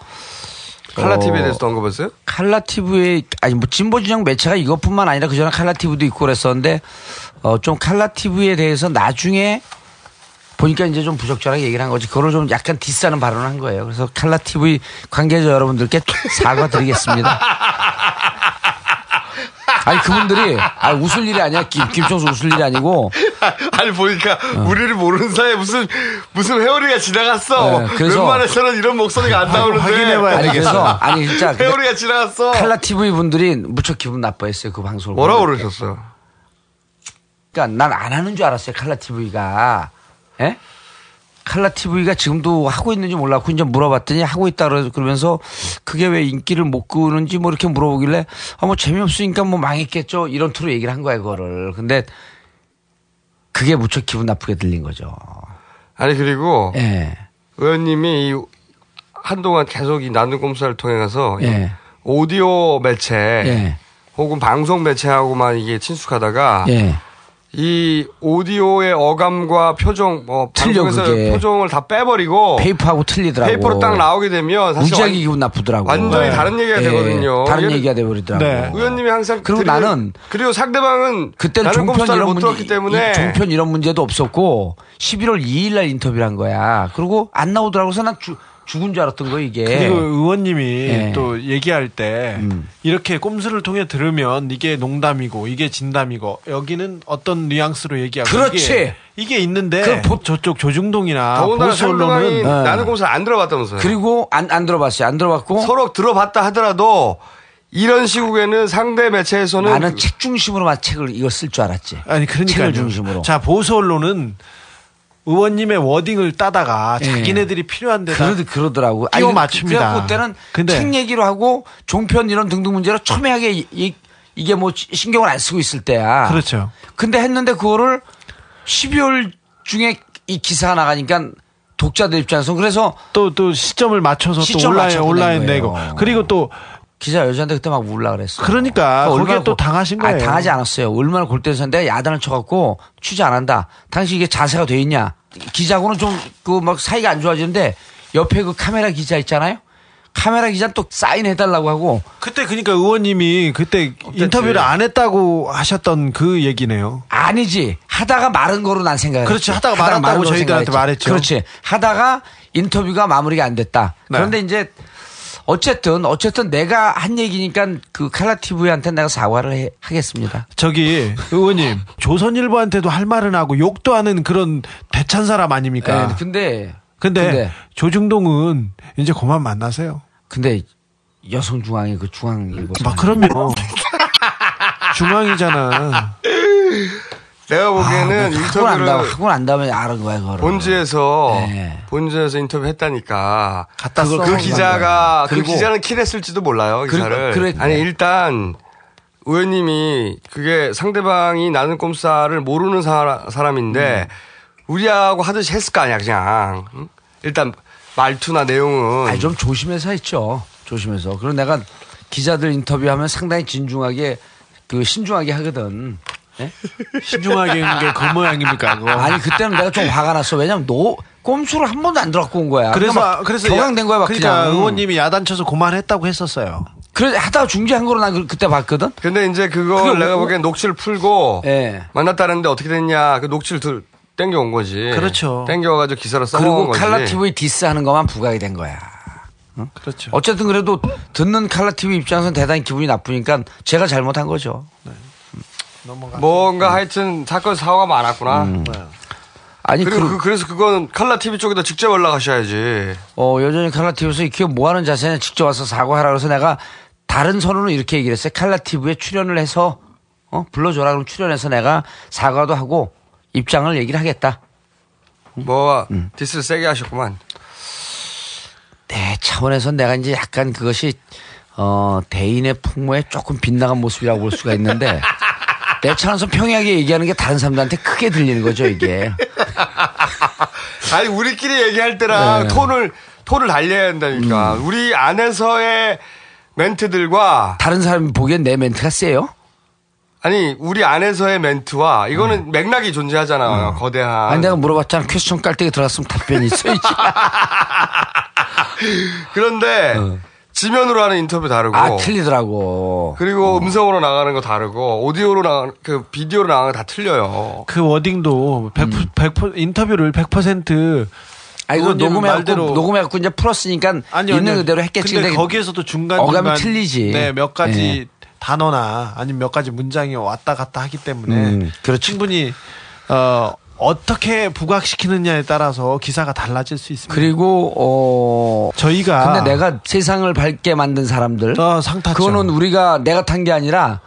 칼라 어, TV에 대해서 언급했어요? 칼라 TV에 아니 뭐 진보 진영 매체가 이것뿐만 아니라 그 전에 칼라 TV도 있고 그랬었는데 어 좀 칼라 TV에 대해서 나중에 보니까 이제 좀 부적절하게 얘기를 한 거지. 그거를 좀 약간 디스하는 발언을 한 거예요. 그래서 칼라 TV 관계자 여러분들께 사과드리겠습니다. 아니 그분들이 아 웃을 일이 아니야. 김 김청수 웃을 일이 아니고 아니 보니까 우리를 모르는 사이에 무슨 무슨 회오리가 지나갔어. 네, 그래서- 웬만해서는 이런 목소리가 안 나오는데. 아니 그래서 아니 진짜 회오리가 지나갔어. 칼라 TV 분들이 무척 기분 나빠했어요 그 방송을. 뭐라고 보는데. 그러셨어요? 그러니까 난 안 하는 줄 알았어요 칼라 TV가. 예? 칼라 TV가 지금도 하고 있는지 몰랐고 이제 물어봤더니 하고 있다 그러- 그러면서 그게 왜 인기를 못 끄는지 뭐 이렇게 물어보길래 아 뭐 재미없으니까 뭐 망했겠죠 이런 투로 얘기를 한 거야 그거를. 근데 그게 무척 기분 나쁘게 들린 거죠. 아니 그리고 예. 의원님이 이 한동안 계속 이 나눔 꼼수를 통해 가서 이 예. 오디오 매체 예. 혹은 방송 매체하고만 이게 친숙하다가 예. 이 오디오의 어감과 표정, 뭐 틀려, 방송에서 그게. 표정을 다 빼버리고 페이퍼하고 틀리더라고. 페이퍼로 딱 나오게 되면 사실 무지하게 완- 기분 나쁘더라고. 완전히 다른 얘기가 예, 되거든요. 다른 얘는- 얘기가 돼버리더라고. 네. 의원님이 항상 그리고 드리는- 나는 그리고 상대방은 그때는 나는 종편 꼼수를 이런 못 문제, 들었기 때문에 이 종편 이런 문제도 없었고 11월 2일 날 인터뷰를 한 거야. 그리고 안 나오더라고. 그래서 난 죽- 죽은 줄 알았던 거 이게. 그리고 의원님이 예. 또 얘기할 때 음. 이렇게 꼼수를 통해 들으면 이게 농담이고 이게 진담이고 여기는 어떤 뉘앙스로 얘기하고 그렇지. 이게, 이게 있는데 그 보- 저쪽 조중동이나 보수 언론은 어. 나는 꼼수를 안 들어봤다면서요. 그리고 안, 안 들어봤어요. 안 들어봤고. 서로 들어봤다 하더라도 이런 시국에는 상대 매체에서는 나는 책 중심으로만 책을 이거 쓸 줄 알았지. 아니 그러니까 책을 중심으로. 자 보수 언론은 의원님의 워딩을 따다가 예. 자기네들이 필요한 데다 그러, 그러더라고. 끼워 아니, 맞춥니다. 그때는 근데 책 얘기로 하고 종편 이런 등등 문제로 첨예하게 이, 이- 이게 뭐 신경을 안 쓰고 있을 때야. 그렇죠. 근데 했는데 그거를 12월 중에 이 기사가 나가니까 독자들 입장에서 그래서 또 또 시점을 맞춰서 또 시점 온라인 맞춰서 온라인 낸 내고. 그리고 또 기자 여자한테 그때 막 울라 그랬어. 그러니까 거기에 또 당하신 거예요. 아니, 당하지 않았어요. 얼마나 골때려서 내가 야단을 쳐갖고 취재 안 한다. 당신 이게 자세가 돼 있냐? 기자하고는 좀 그 막 사이가 안 좋아지는데 옆에 그 카메라 기자 있잖아요. 카메라 기자 또 사인해달라고 하고 그때 그러니까 의원님이 그때 인터뷰를 안 했다고 하셨던 그 얘기네요. 아니지 하다가 마른 거로 난 생각을 그렇지. 하다가 말았다고 저희들한테 생각했지. 말했죠. 그렇지 하다가 인터뷰가 마무리가 안 됐다 네. 그런데 이제 어쨌든 어쨌든 내가 한 얘기니까 그 칼라 TV한테 내가 사과를 해- 하겠습니다. 저기 의원님 조선일보한테도 할 말은 하고 욕도 하는 그런 대찬 사람 아닙니까? 네, 근데 근데, 근데- 조중동은 이제 그만 만나세요. 근데 여성 중앙이 그 중앙일보 막 그러면 중앙이잖아. 내가 보기에는 아, 난 인터뷰를 하고 난 다음에 알은 거야 그거를. 본지에서 네. 본지에서 인터뷰 했다니까 갖다 그, 써. 그 기자가 그 기자는 킬했을지도 몰라요 그리고- 기사를 그래- 아니 일단 의원님이 그게 상대방이 나는 꼼사를 모르는 사람, 사람인데 우리하고 하듯이 했을 거 아니야 그냥 응? 일단 말투나 내용은 아니 좀 조심해서 했죠. 조심해서. 그리고 내가 기자들 인터뷰하면 상당히 진중하게 그 신중하게 하거든. 예? 신중하게 게그 모양입니까? 그거? 아니 그때는 내가 좀 화가 났어. 왜냐면 너 꼼수를 한 번도 안 들어갖고 온 거야. 그래서 그러니까 그래서 막 격앙된 거야 막 그러니까 그냥. 의원님이 야단쳐서 그만했다고 했었어요. 그래 하다가 중지한 거로 난 그- 그때 봤거든. 근데 이제 그걸 그게 내가 뭐- 보기엔 녹취를 풀고 예. 만났다는데 어떻게 됐냐 그 녹취를 들, 땡겨온 거지 그렇죠. 땡겨가지고 기사로 써먹은 그리고 거지 칼라 TV 디스하는 것만 부각이 된 거야. 그렇죠. 어쨌든 그래도 듣는 칼라 TV 입장에서는 대단히 기분이 나쁘니까 제가 잘못한 거죠. 뭔가 하여튼 사건 사고가 많았구나 음. 아니 그리고 그, 그, 래서 그건 칼라 TV 쪽에다 직접 연락하셔야지 어, 여전히 칼라 TV에서 이렇게 뭐 하는 자세냐 직접 와서 사과하라 그래서 내가 다른 선우는 이렇게 얘기를 했어요. 칼라 TV에 출연을 해서 어, 불러줘라 그럼 출연해서 내가 사과도 하고 입장을 얘기를 하겠다. 뭐 음. 디스를 세게 하셨구만 내 차원에서 내가 이제 약간 그것이 어, 대인의 풍모에 조금 빗나간 모습이라고 볼 수가 있는데 내 차원에서 평이하게 얘기하는 게 다른 사람들한테 크게 들리는 거죠 이게. 아니 우리끼리 얘기할 때랑 네. 톤을 톤을 달려야 한다니까 음. 우리 안에서의 멘트들과 다른 사람이 보기엔 내 멘트가 세요? 아니 우리 안에서의 멘트와 이거는 맥락이 존재하잖아요 거대한 음. 아니 내가 물어봤잖아 퀘스천 깔때기 들어갔으면 답변이 있어야지. 그런데 지면으로 하는 인터뷰 다르고 어. 아 틀리더라고. 그리고 음성으로 나가는 거 다르고 오디오로 나가는 그 비디오로 나가는 거 다 틀려요. 그 워딩도 100, 100% 인터뷰를 100%아 이거 의원님 녹음해갖고 녹음해갖고 이제 풀었으니까 아니요, 있는 아니요. 그대로 했겠지. 근데 근데 거기에서도 중간 어감이 중간 틀리지. 네, 몇 가지 예. 단어나 아니면 몇 가지 문장이 왔다 갔다 하기 때문에 음, 충분히 어, 어떻게 부각시키느냐에 따라서 기사가 달라질 수 있습니다. 그리고 어 저희가 근데 내가 세상을 밝게 만든 사람들 어, 상 탔죠. 그거는 우리가 내가 탄 게 아니라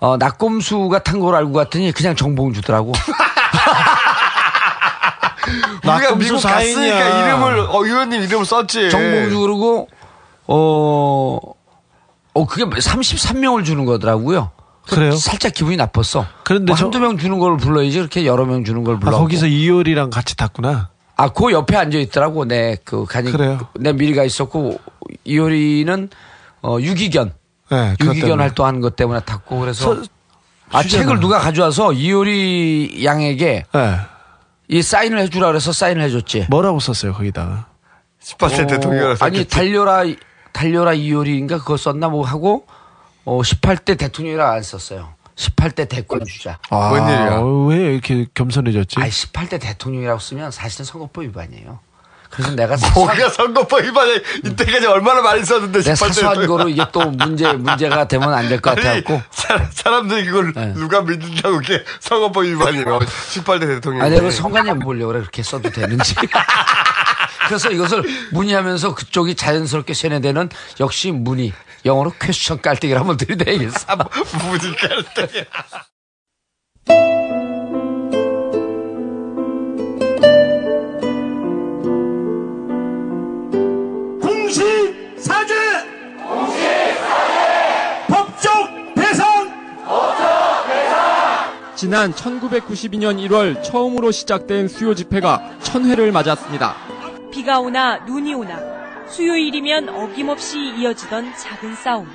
어 낙곰수가 탄 걸 알고 갔더니 그냥 정봉 주더라고. 우리가 낙검수 미국 사인이야. 갔으니까 이름을 어, 의원님 이름을 썼지. 정봉주 그러고 어, 어 그게 33명을 주는 거더라고요. 그래요? 살짝 기분이 나빴어. 그런데 뭐 저- 한두 명 주는 걸 불러야지 이렇게 여러 명 주는 걸 아, 불러. 거기서 이효리랑 같이 탔구나. 아, 그 옆에 앉아 있더라고. 내 그 간이 그래요? 내 미리 가 있었고 이효리는 어 유기견 네, 유기견. 활동하는 것 때문에 탔고 그래서 서- 아. 책을 누가 가져와서 이효리 양에게 네. 이 사인을 해주라 그래서 사인을 해줬지. 뭐라고 썼어요 거기다가? 18세 대통령 아니 달려라 달려라 이효리인가 그거 썼나 뭐 하고 어 18대 대통령이라 안 썼어요. 18대 대권 주자. 아, 웬일이야? 왜 이렇게 겸손해졌지? 아니 18대 대통령이라고 쓰면 사실은 선거법 위반이에요. 그래서 내가 뭐가 선거법 위반에 이때까지 얼마나 많이 썼는데 내가 18대 사소한. 거로 이게 또 문제 문제가 되면 안 될 것 같아갖고. 사, 사람들이 그걸 네. 누가 믿는다고 그게 선거법 위반이에요. 18대 대통령. 아니 내가 성관이 보려고 그래 그렇게 써도 되는지. 그래서 이것을 문의하면서 그쪽이 자연스럽게 세뇌되는 역시 문의 영어로 퀘스천 깔때기를 한번 들이대야겠어. 무지 깔때. 공시사죄 법적 배상 지난 1992년 1월 처음으로 시작된 수요 집회가 천회를 맞았습니다. 비가 오나 눈이 오나 수요일이면 어김없이 이어지던 작은 싸움.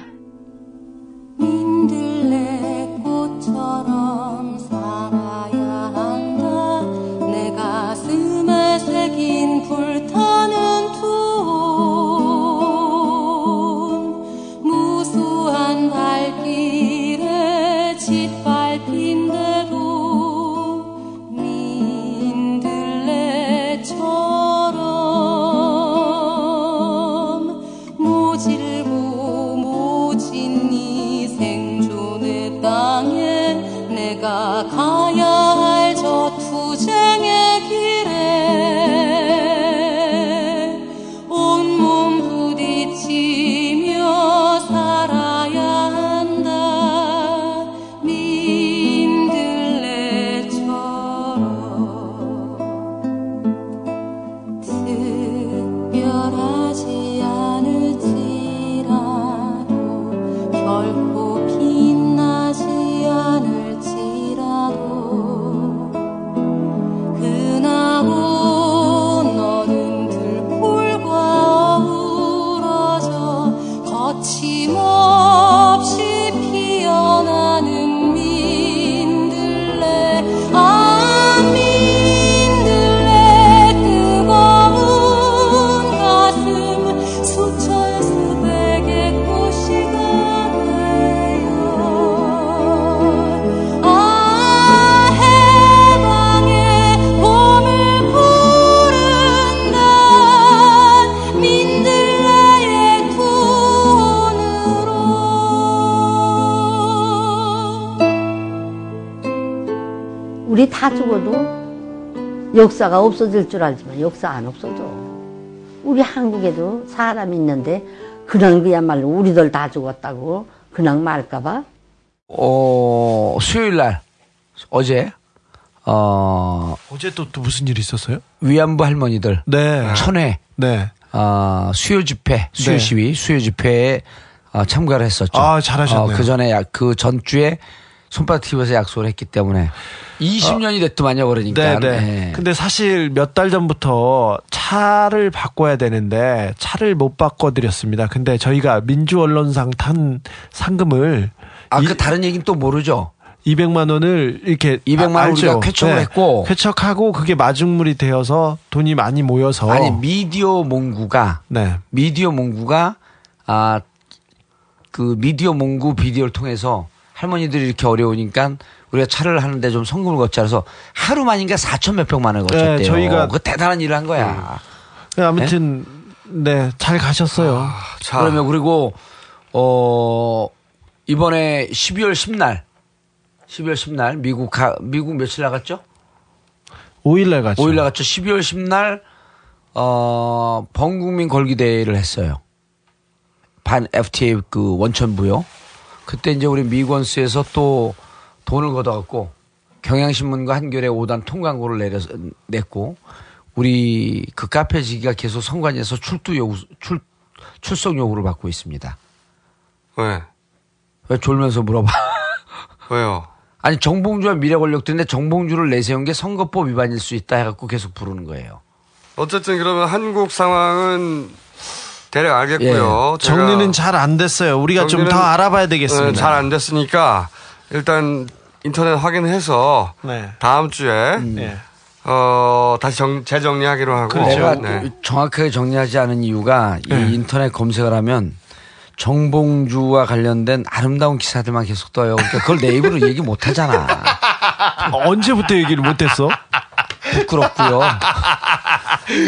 역사가 없어질 줄 알지만 역사 안 없어져. 우리 한국에도 사람 있는데 그냥 그야말로 우리들 다 죽었다고 그냥 말까봐 어, 수요일 날, 어제, 어, 어제 또, 또 무슨 일이 있었어요? 위안부 할머니들. 네. 천회. 네. 어, 수요 집회, 수요 네. 시위, 수요 집회에 어, 참가를 했었죠. 아, 잘하셨네요. 그 전에, 그 전주에 손바닥 TV에서 약속을 했기 때문에 20년이 됐더만요, 그러니까. 네, 네. 근데 사실 몇 달 전부터 차를 바꿔야 되는데 차를 못 바꿔드렸습니다. 근데 저희가 민주 언론상 탄 상금을 아, 그 다른 얘기는 또 모르죠. 200만 원을 이렇게 200만 원 알죠? 우리가 쾌척을 했고. 쾌척하고 그게 마중물이 되어서 돈이 많이 모여서 아니, 미디어 몽구가, 네. 미디어 몽구가, 아, 그 미디어 몽구 비디오를 통해서 할머니들이 이렇게 어려우니까 우리가 차를 하는데 좀 성금을 걷자 그래서 하루만인가 4천 몇백만 원을 거쳤대요. 네, 저희가- 그 대단한 일을 한 거야. 네, 아무튼 네, 잘 가셨어요. 그러면 그리고 어 이번에 12월 10날 12월 10날 미국 가, 미국 며칠 나갔죠? 5일 날 갔죠. 5일 나갔죠. 12월 10날 어 범국민 걸기 대회를 했어요. 반 FTA 그 원천 부요. 그때 이제 우리 미건스에서 또 돈을 걷어갖고 경향신문과 한겨레 5단 통광고를 내려 냈고 우리 그 카페 지기가 계속 선관위에서 출두 요구 출 출석 요구를 받고 있습니다. 왜? 왜 졸면서 물어봐? 왜요? 아니 정봉주와 미래 권력들인데 정봉주를 내세운 게 선거법 위반일 수 있다 해갖고 계속 부르는 거예요. 어쨌든 그러면 한국 상황은 대략 알겠고요. 예. 정리는 잘 안 됐어요. 우리가 좀 더 알아봐야 되겠습니다. 잘 안 됐으니까 일단 인터넷 확인해서 네. 다음 주에 네. 어 다시 정, 재정리하기로 하고 그 내가 네. 또 정확하게 정리하지 않은 이유가 네. 이 인터넷 검색을 하면 정봉주와 관련된 아름다운 기사들만 계속 떠요. 그러니까 그걸 내 입으로 얘기 못 하잖아. 언제부터 얘기를 못 했어? 부끄럽고요.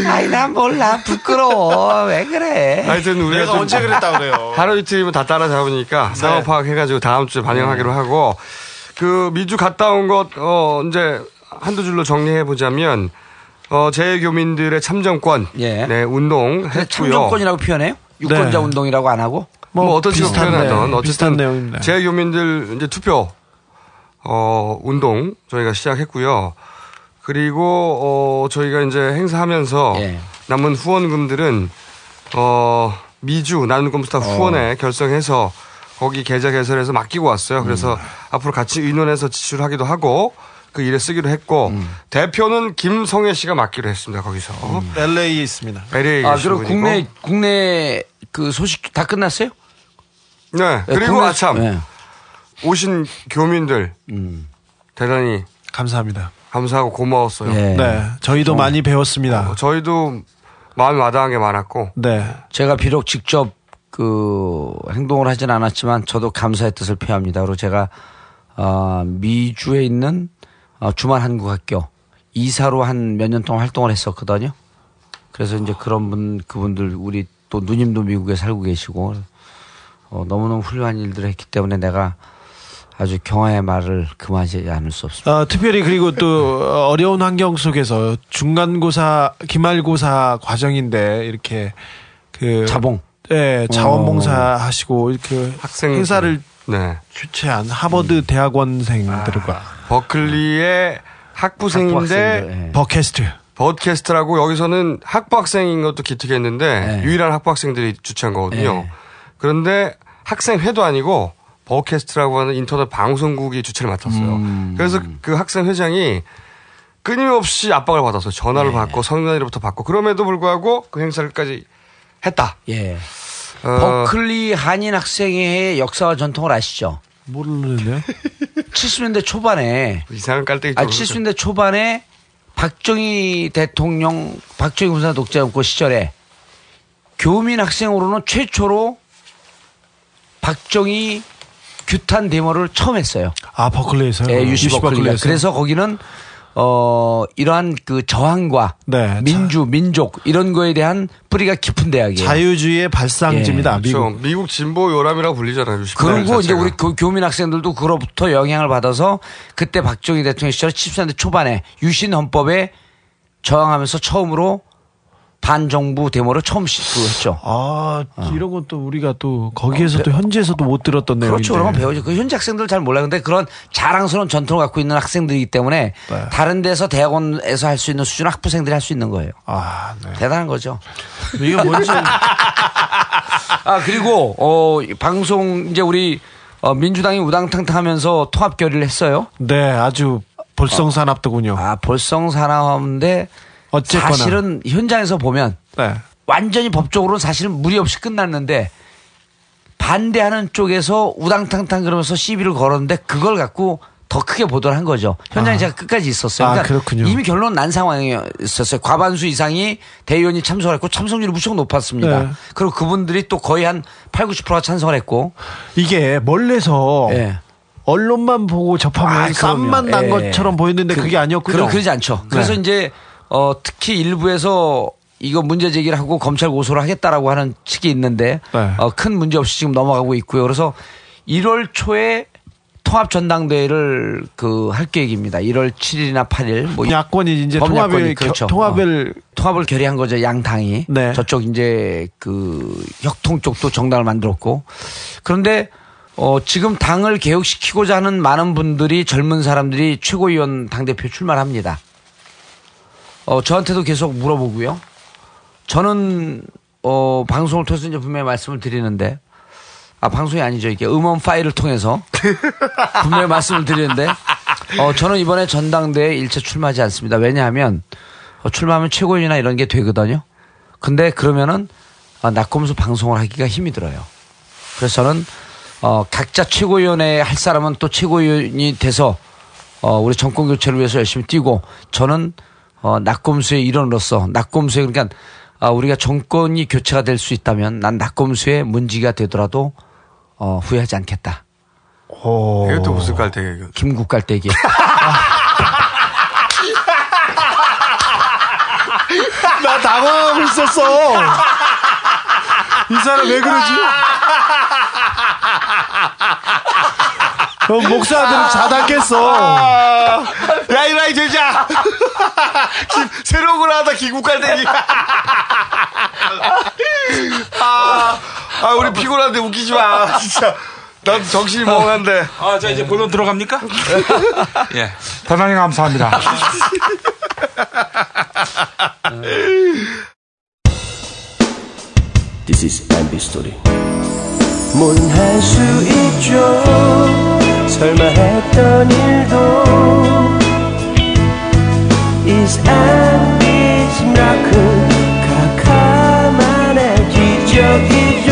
아이 난 몰라 부끄러워 왜 그래? 하여튼 우리가 내가 좀 언제 그랬다 그래요? 하루 이틀이면 다 따라잡으니까 상황 파악해가지고 다음 주에 반영하기로 하고 그 미주 갔다 온 것 어, 이제 한두 줄로 정리해 보자면 어, 재교민들의 참정권 네, 운동 했고요. 참정권이라고 표현해요? 유권자 네. 운동이라고 안 하고? 뭐, 어떤 식으로 표현하던 네, 비슷한 어쨌든 내용입니다. 재교민들 이제 투표 어 운동 저희가 시작했고요. 그리고 어 저희가 이제 행사하면서 예. 남은 후원금들은 어 미주 나눔 컴스타 후원에 결성해서 거기 계좌 개설해서 맡기고 왔어요. 그래서 앞으로 같이 의논해서 지출하기도 하고 그 일에 쓰기로 했고 대표는 김성애 씨가 맡기로 했습니다. 거기서 LA에 있습니다. LA에 아 그리고 분이고. 국내 국내 그 소식 다 끝났어요? 네. 그리고 국내- 아참 네. 오신 교민들 음. 대단히 감사합니다. 감사하고 고마웠어요. 예. 네, 저희도 많이 배웠습니다. 어, 저희도 마음이 마다한 게 많았고 네. 제가 비록 직접 그 행동을 하진 않았지만 저도 감사의 뜻을 표합니다. 그리고 제가 어, 미주에 있는 어, 주말 한국학교 이사로 한 몇 년 동안 활동을 했었거든요. 그래서 이제 그런 분 그분들 우리 또 누님도 미국에 살고 계시고 어, 너무너무 훌륭한 일들을 했기 때문에 내가 아주 경화의 말을 금하지 않을 수 없습니다. 어, 특별히 그리고 또 어려운 환경 속에서 중간고사, 기말고사 과정인데 이렇게 그 자봉, 네, 자원봉사 하시고 이렇게 학생 행사를 네. 주최한 하버드 대학원생들과 버클리의 학부생인데 예. 버캐스트. 버캐스트라고 여기서는 학부 학생인 것도 기특했는데 네. 유일한 학부 학생들이 주최한 거거든요. 네. 그런데 학생회도 아니고 버캐스트라고 하는 인터넷 방송국이 주최를 맡았어요. 음. 그래서 그 학생 회장이 끊임없이 압박을 받았어요. 전화를 네. 받고 선관위로부터 받고 그럼에도 불구하고 그 행사를까지 했다. 예. 어, 버클리 한인 학생회의 역사와 전통을 아시죠? 모르는데요? 70년대 초반에 이상한 깔때기 아, 쪽으로 70년대 초반에 박정희 대통령, 박정희 군사 독재 정권 시절에 교민 학생으로는 최초로 박정희 규탄 데모를 처음 했어요. 아 버클리에서요? 예, 유시. 버클리에서? 그래서 거기는 어 이러한 그 저항과 네, 민주 민족 이런 거에 대한 뿌리가 깊은 대학이에요. 자유주의의 발상지입니다. 예. 미국. 그렇죠. 미국 진보 요람이라고 불리잖아요. 60 대학 그리고 이제 자체가. 우리 교- 교민 학생들도 그로부터 영향을 받아서 그때 박정희 대통령 시절 70년대 초반에 유신 헌법에 저항하면서 처음으로 반정부 데모를 처음 시- 그 했죠. 아, 이런 건 또 우리가 또 거기에서 또 현지에서도 못 들었던 내용인데. 그렇죠. 그런 건 배우죠. 그 현지 학생들 잘 몰라요. 근데 그런 자랑스러운 전통을 갖고 있는 학생들이기 때문에 네. 다른 데서 대학원에서 할 수 있는 수준 학부생들이 할 수 있는 거예요. 아, 네. 대단한 거죠. 이게 뭔지 아 그리고 어이 방송 이제 우리 어, 민주당이 우당탕탕하면서 통합 결의를 했어요. 네, 아주 볼성사납더군요. 아 볼성사납인데 어쨌거나. 사실은 현장에서 보면 네. 완전히 법적으로는 사실은 무리 없이 끝났는데 반대하는 쪽에서 우당탕탕 그러면서 시비를 걸었는데 그걸 갖고 더 크게 보도를 한 거죠. 현장에 아. 제가 끝까지 있었어요. 아, 그러니까 그렇군요. 이미 결론 난 상황이었어요. 과반수 이상이 대의원이 참석했고 참석률이 무척 높았습니다. 네. 그리고 그분들이 또 거의 한 8, 90%가 찬성을 했고 이게 멀리서 예. 언론만 보고 접하면서 아, 쌈만. 난 예. 것처럼 보였는데 그- 그, 게 아니었군요. 그러, 그러지 않죠. 그래서 네. 이제 어, 특히 일부에서 이거 문제 제기를 하고 검찰 고소를 하겠다라고 하는 측이 있는데 네. 어, 큰 문제 없이 지금 넘어가고 있고요. 그래서 1월 초에 통합 전당대회를 그 할 계획입니다. 1월 7일이나 8일 뭐 야권이 이제 통합을 그렇죠. 겨- 통합을 어, 통합을 결의한 거죠. 양 당이 네. 저쪽 이제 그 혁통 쪽도 정당을 만들었고 그런데 어 지금 당을 개혁시키고자 하는 많은 분들이 젊은 사람들이 최고위원 당 대표 출마를 합니다. 어 저한테도 계속 물어보고요. 저는 어 방송을 통해서 이제 분명히 말씀을 드리는데 아 방송이 아니죠 이게 음원 파일을 통해서 분명히 말씀을 드리는데 어 저는 이번에 전당대회 일체 출마하지 않습니다. 왜냐하면 어, 출마하면 최고위원이나 이런 게 되거든요. 근데 그러면은 아, 낙검수 방송을 하기가 힘이 들어요. 그래서 저는 어, 각자 최고위원회 할 사람은 또 최고위원이 돼서 어, 우리 정권 교체를 위해서 열심히 뛰고 저는 어, 낙검수의 일원으로서 낙검수의 그러니까 아, 우리가 정권이 교체가 될 수 있다면 난 낙검수의 문지가 되더라도 어, 후회하지 않겠다. 이것도 무슨 깔때기 이거. 김국 갈대기. 나 당황하고 있었어. 이 사람 왜 그러지? 어, 목사들은 자다겠어. 야, 이라이 제자! 새로운 걸 하다 기국 깔때기. 아, 아, 우리 피곤한데 웃기지 마. 진짜. 난 정신이 멍한데. 아, 자, 이제 본론 들어갑니까? 예. 대단히 감사합니다. This is MB Story. 뭐할 수 있죠. 설마 했던 일도 Is MB's miracle. 카카만의 기적이죠.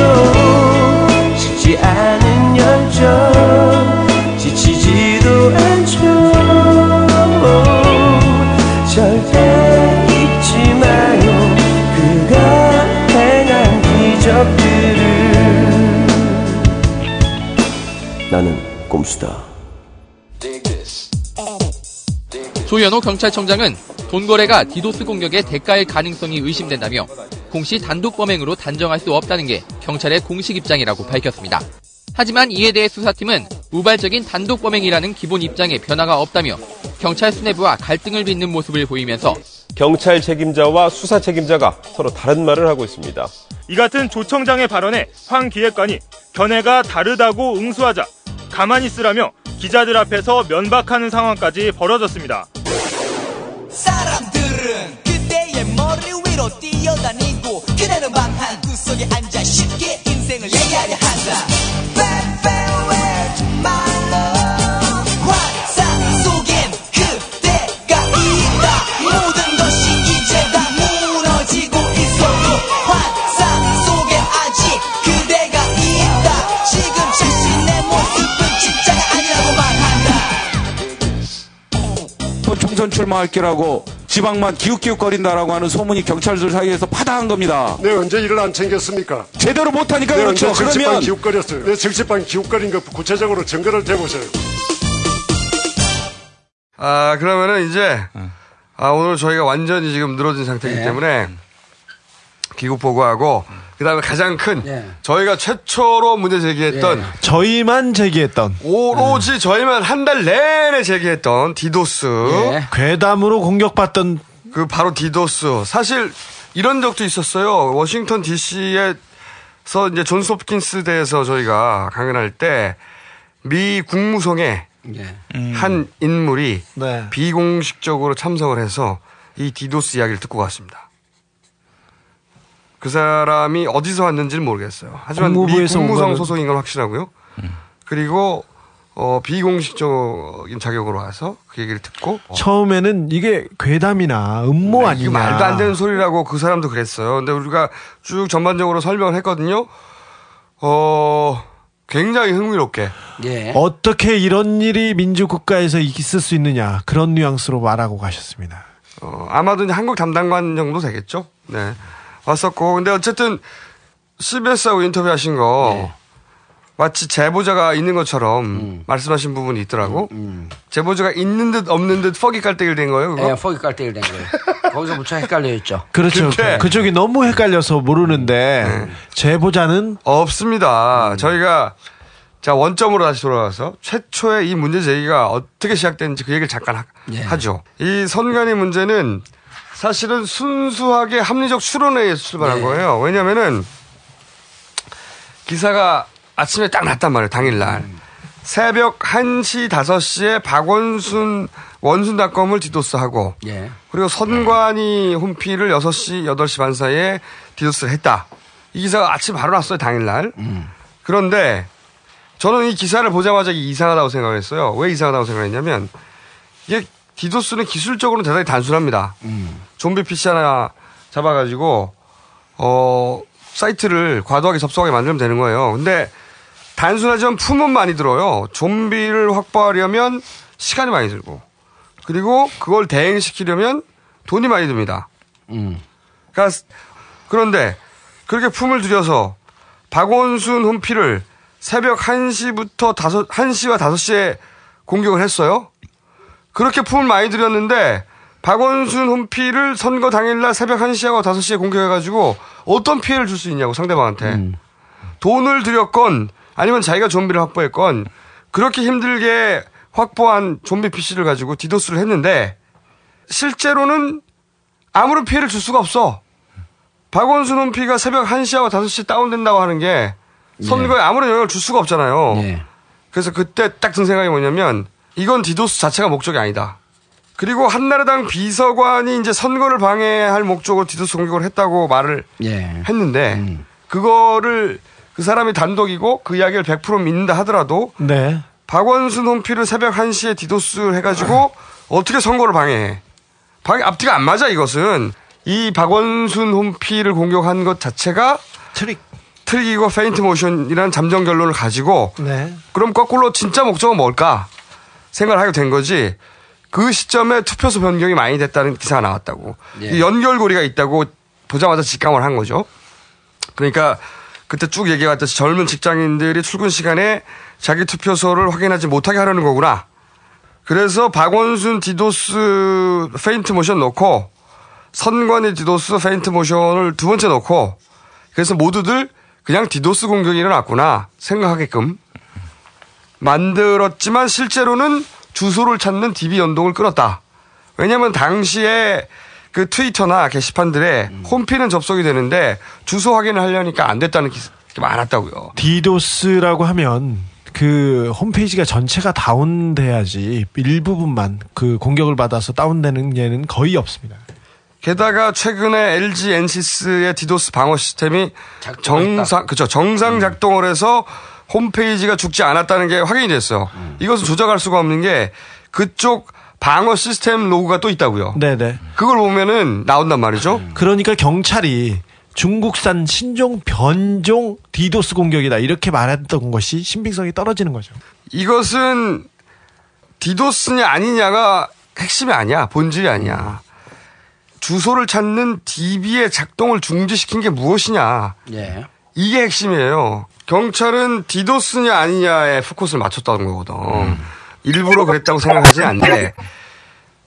식지 않은 열정. 지치지도 않죠. 절대 잊지 마요. 그가 행한 기적들을 나는 꼼수다. 조현호 경찰청장은 돈 거래가 디도스 공격의 대가일 가능성이 의심된다며 공시 단독 범행으로 단정할 수 없다는 게 경찰의 공식 입장이라고 밝혔습니다. 하지만 이에 대해 수사팀은 우발적인 단독 범행이라는 기본 입장에 변화가 없다며 경찰 수뇌부와 갈등을 빚는 모습을 보이면서 경찰 책임자와 수사 책임자가 서로 다른 말을 하고 있습니다. 이 같은 조청장의 발언에 황 기획관이 견해가 다르다고 응수하자 가만히 있으라며 기자들 앞에서 면박하는 상황까지 벌어졌습니다. 사람들은 그대의 머리 위로 뛰어다니고 그대는 방한 구석에 앉아 쉽게 인생을 얘기하려 한다 마할 게라고 지방만 기웃기웃거린다라고 하는 소문이 경찰들 사이에서 파다한 겁니다. 내 언제 일을 안 챙겼습니까? 제대로 못하니까 내 그렇죠. 언제 정치판 그러면 기웃거렸어요. 내 정치판 기웃거린 거 구체적으로 증거를 대보세요. 아, 그러면은 이제, 아, 오늘 저희가 완전히 지금 늘어진 상태이기 네. 때문에 귀국 보고하고, 그 다음에 가장 큰, 네. 저희가 최초로 문제 제기했던, 저희만 제기했던 오로지 저희만 한 달 내내 제기했던 디도스. 괴담으로 공격받던 그 바로 디도스. 사실 이런 적도 있었어요. 워싱턴 DC에서 이제 존스 홉킨스 대에서 저희가 강연할 때 미 국무성에 예. 한 인물이 네. 비공식적으로 참석을 해서 이 디도스 이야기를 듣고 갔습니다. 그 사람이 어디서 왔는지는 모르겠어요. 하지만 미 국무성 소속인 건 확실하고요. 그리고 어, 비공식적인 자격으로 와서 그 얘기를 듣고 어, 처음에는 이게 괴담이나 음모 이게 아니냐. 말도 안 되는 소리라고 그 사람도 그랬어요. 근데 우리가 쭉 전반적으로 설명을 했거든요. 어, 굉장히 흥미롭게. 예. 어떻게 이런 일이 민주국가에서 있을 수 있느냐 그런 뉘앙스로 말하고 가셨습니다. 어, 아마도 이제 한국 담당관 정도 되겠죠. 네. 왔었고. 근데 어쨌든 CBS하고 인터뷰하신 거 네. 마치 제보자가 있는 것처럼 음. 말씀하신 부분이 있더라고. 제보자가 있는 듯 없는 듯 퍽이 깔때기를 된 거예요, 그거? 예, 포기 깔때기를 된 거예요. 거기서 무척 헷갈려 있죠. 그렇죠. 근데- 그쪽이 너무 헷갈려서 모르는데 제보자는 없습니다. 저희가 자 원점으로 다시 돌아가서 최초의 이 문제 제기가 어떻게 시작됐는지 그 얘기를 잠깐 하, 죠. 이 선관위 문제는 사실은 순수하게 합리적 추론에 의해서 출발한 거예요. 왜냐면은 기사가 아침에 딱 났단 말이에요. 당일날. 새벽 1시, 5시에 박원순 원순닷컴을 디도스하고 예. 그리고 선관위 홈피를 6시, 8시 반 사이에 디도스를 했다. 이 기사가 아침 바로 났어요, 당일날. 그런데 저는 이 기사를 보자마자 이상하다고 생각했어요. 왜 이상하다고 생각했냐면 이게 디도스는 기술적으로 대단히 단순합니다. 좀비 PC 하나 잡아가지고 어 사이트를 과도하게 접속하게 만들면 되는 거예요. 근데 단순하지만 품은 많이 들어요. 좀비를 확보하려면 시간이 많이 들고 그리고 그걸 대행시키려면 돈이 많이 듭니다. 그러니까 그런데 그렇게 품을 들여서 박원순 홈피를 새벽 1시부터 5, 1시와 5시에 공격을 했어요. 그렇게 품을 많이 들였는데 박원순 홈피를 선거 당일날 새벽 1시하고 5시에 공격해가지고 어떤 피해를 줄 수 있냐고 상대방한테. 돈을 들였건 아니면 자기가 좀비를 확보했건 그렇게 힘들게 확보한 좀비 PC를 가지고 디도스를 했는데 실제로는 아무런 피해를 줄 수가 없어. 박원순 홈피가 새벽 1시하고 5시 다운된다고 하는 게 선거에 아무런 영향을 줄 수가 없잖아요. 그래서 그때 딱 든 생각이 뭐냐면 이건 디도스 자체가 목적이 아니다. 그리고 한나라당 비서관이 이제 선거를 방해할 목적으로 디도스 공격을 했다고 말을 예. 했는데 그거를 그 사람이 단독이고 그 이야기를 100% 믿는다 하더라도 네. 박원순 홈피를 새벽 1시에 디도스 해가지고 어떻게 선거를 방해해. 방해 앞뒤가 안 맞아 이것은. 이 박원순 홈피를 공격한 것 자체가 트릭. 트릭이고 feint motion이라는 잠정 결론을 가지고 네. 그럼 거꾸로 진짜 목적은 뭘까 생각을 하게 된 거지. 그 시점에 투표소 변경이 많이 됐다는 기사가 나왔다고. 예. 이 연결고리가 있다고 보자마자 직감을 한 거죠. 그러니까 그때 쭉 얘기해왔듯이 젊은 직장인들이 출근 시간에 자기 투표소를 확인하지 못하게 하려는 거구나. 그래서 박원순 디도스 feint motion 넣고 선관위 디도스 feint motion을 두 번째 넣고 그래서 모두들 그냥 디도스 공격이 일어났구나 생각하게끔 만들었지만 실제로는 주소를 찾는 DB 연동을 끊었다. 왜냐하면 당시에 그 트위터나 게시판들에 홈피는 접속이 되는데 주소 확인을 하려니까 안 됐다는 기사 많았다고요. 디도스라고 하면 그 홈페이지가 전체가 다운돼야지 일부분만 그 공격을 받아서 다운되는 예는 거의 없습니다. 게다가 최근에 LG 엔시스의 디도스 방어 시스템이 정상 그죠 정상 작동을 해서 홈페이지가 죽지 않았다는 게 확인이 됐어요. 이것은 조작할 수가 없는 게 그쪽 방어 시스템 로그가 또 있다고요. 네네. 그걸 보면은 나온단 말이죠. 그러니까 경찰이 중국산 신종 변종 디도스 공격이다 이렇게 말했던 것이 신빙성이 떨어지는 거죠. 이것은 디도스냐 아니냐가 핵심이 아니야. 본질이 아니야. 주소를 찾는 DB의 작동을 중지시킨 게 무엇이냐. 예. 이게 핵심이에요. 경찰은 디도스냐 아니냐에 포커스를 맞췄다는 거거든. 일부러 그랬다고 생각하지 않는데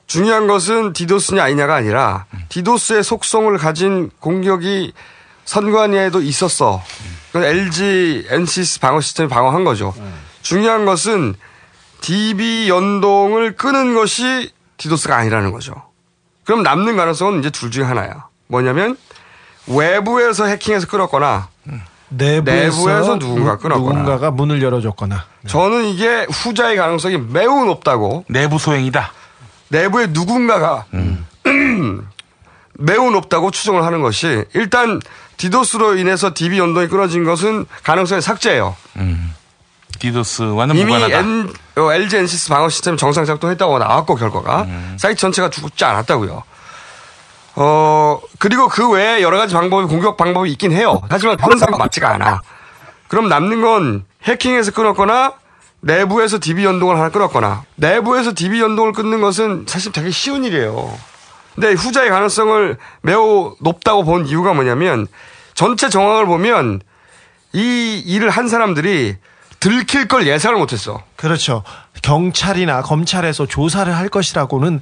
중요한 것은 디도스냐 아니냐가 아니라 디도스의 속성을 가진 공격이 선관위에도 있었어. 그건 LG NCS 방어 시스템이 방어한 거죠. 중요한 것은 DB 연동을 끄는 것이 디도스가 아니라는 거죠. 그럼 남는 가능성은 이제 둘 중에 하나야. 뭐냐면 외부에서 해킹해서 끌었거나 내부에서, 내부에서 누군가 끊었거나. 누군가가 문을 열어줬거나. 저는 이게 후자의 가능성이 매우 높다고. 내부 소행이다. 내부에 누군가가 매우 높다고 추정을 하는 것이 일단 디도스로 인해서 DB 연동이 끊어진 것은 가능성이 삭제예요. 디도스와는 이미 무관하다. N, 어, LG NCS 방어 시스템 정상 작동했다고 나왔고 결과가 음. 사이트 전체가 죽지 않았다고요. 어 그리고 그 외에 여러 가지 방법이 공격 방법이 있긴 해요. 하지만 항상 맞지가 않아. 그럼 남는 건 해킹해서 끊었거나 내부에서 DB 연동을 하나 끊었거나 내부에서 DB 연동을 끊는 것은 사실 되게 쉬운 일이에요. 근데 후자의 가능성을 매우 높다고 본 이유가 뭐냐면 전체 정황을 보면 이 일을 한 사람들이 들킬 걸 예상을 못했어. 그렇죠. 경찰이나 검찰에서 조사를 할 것이라고는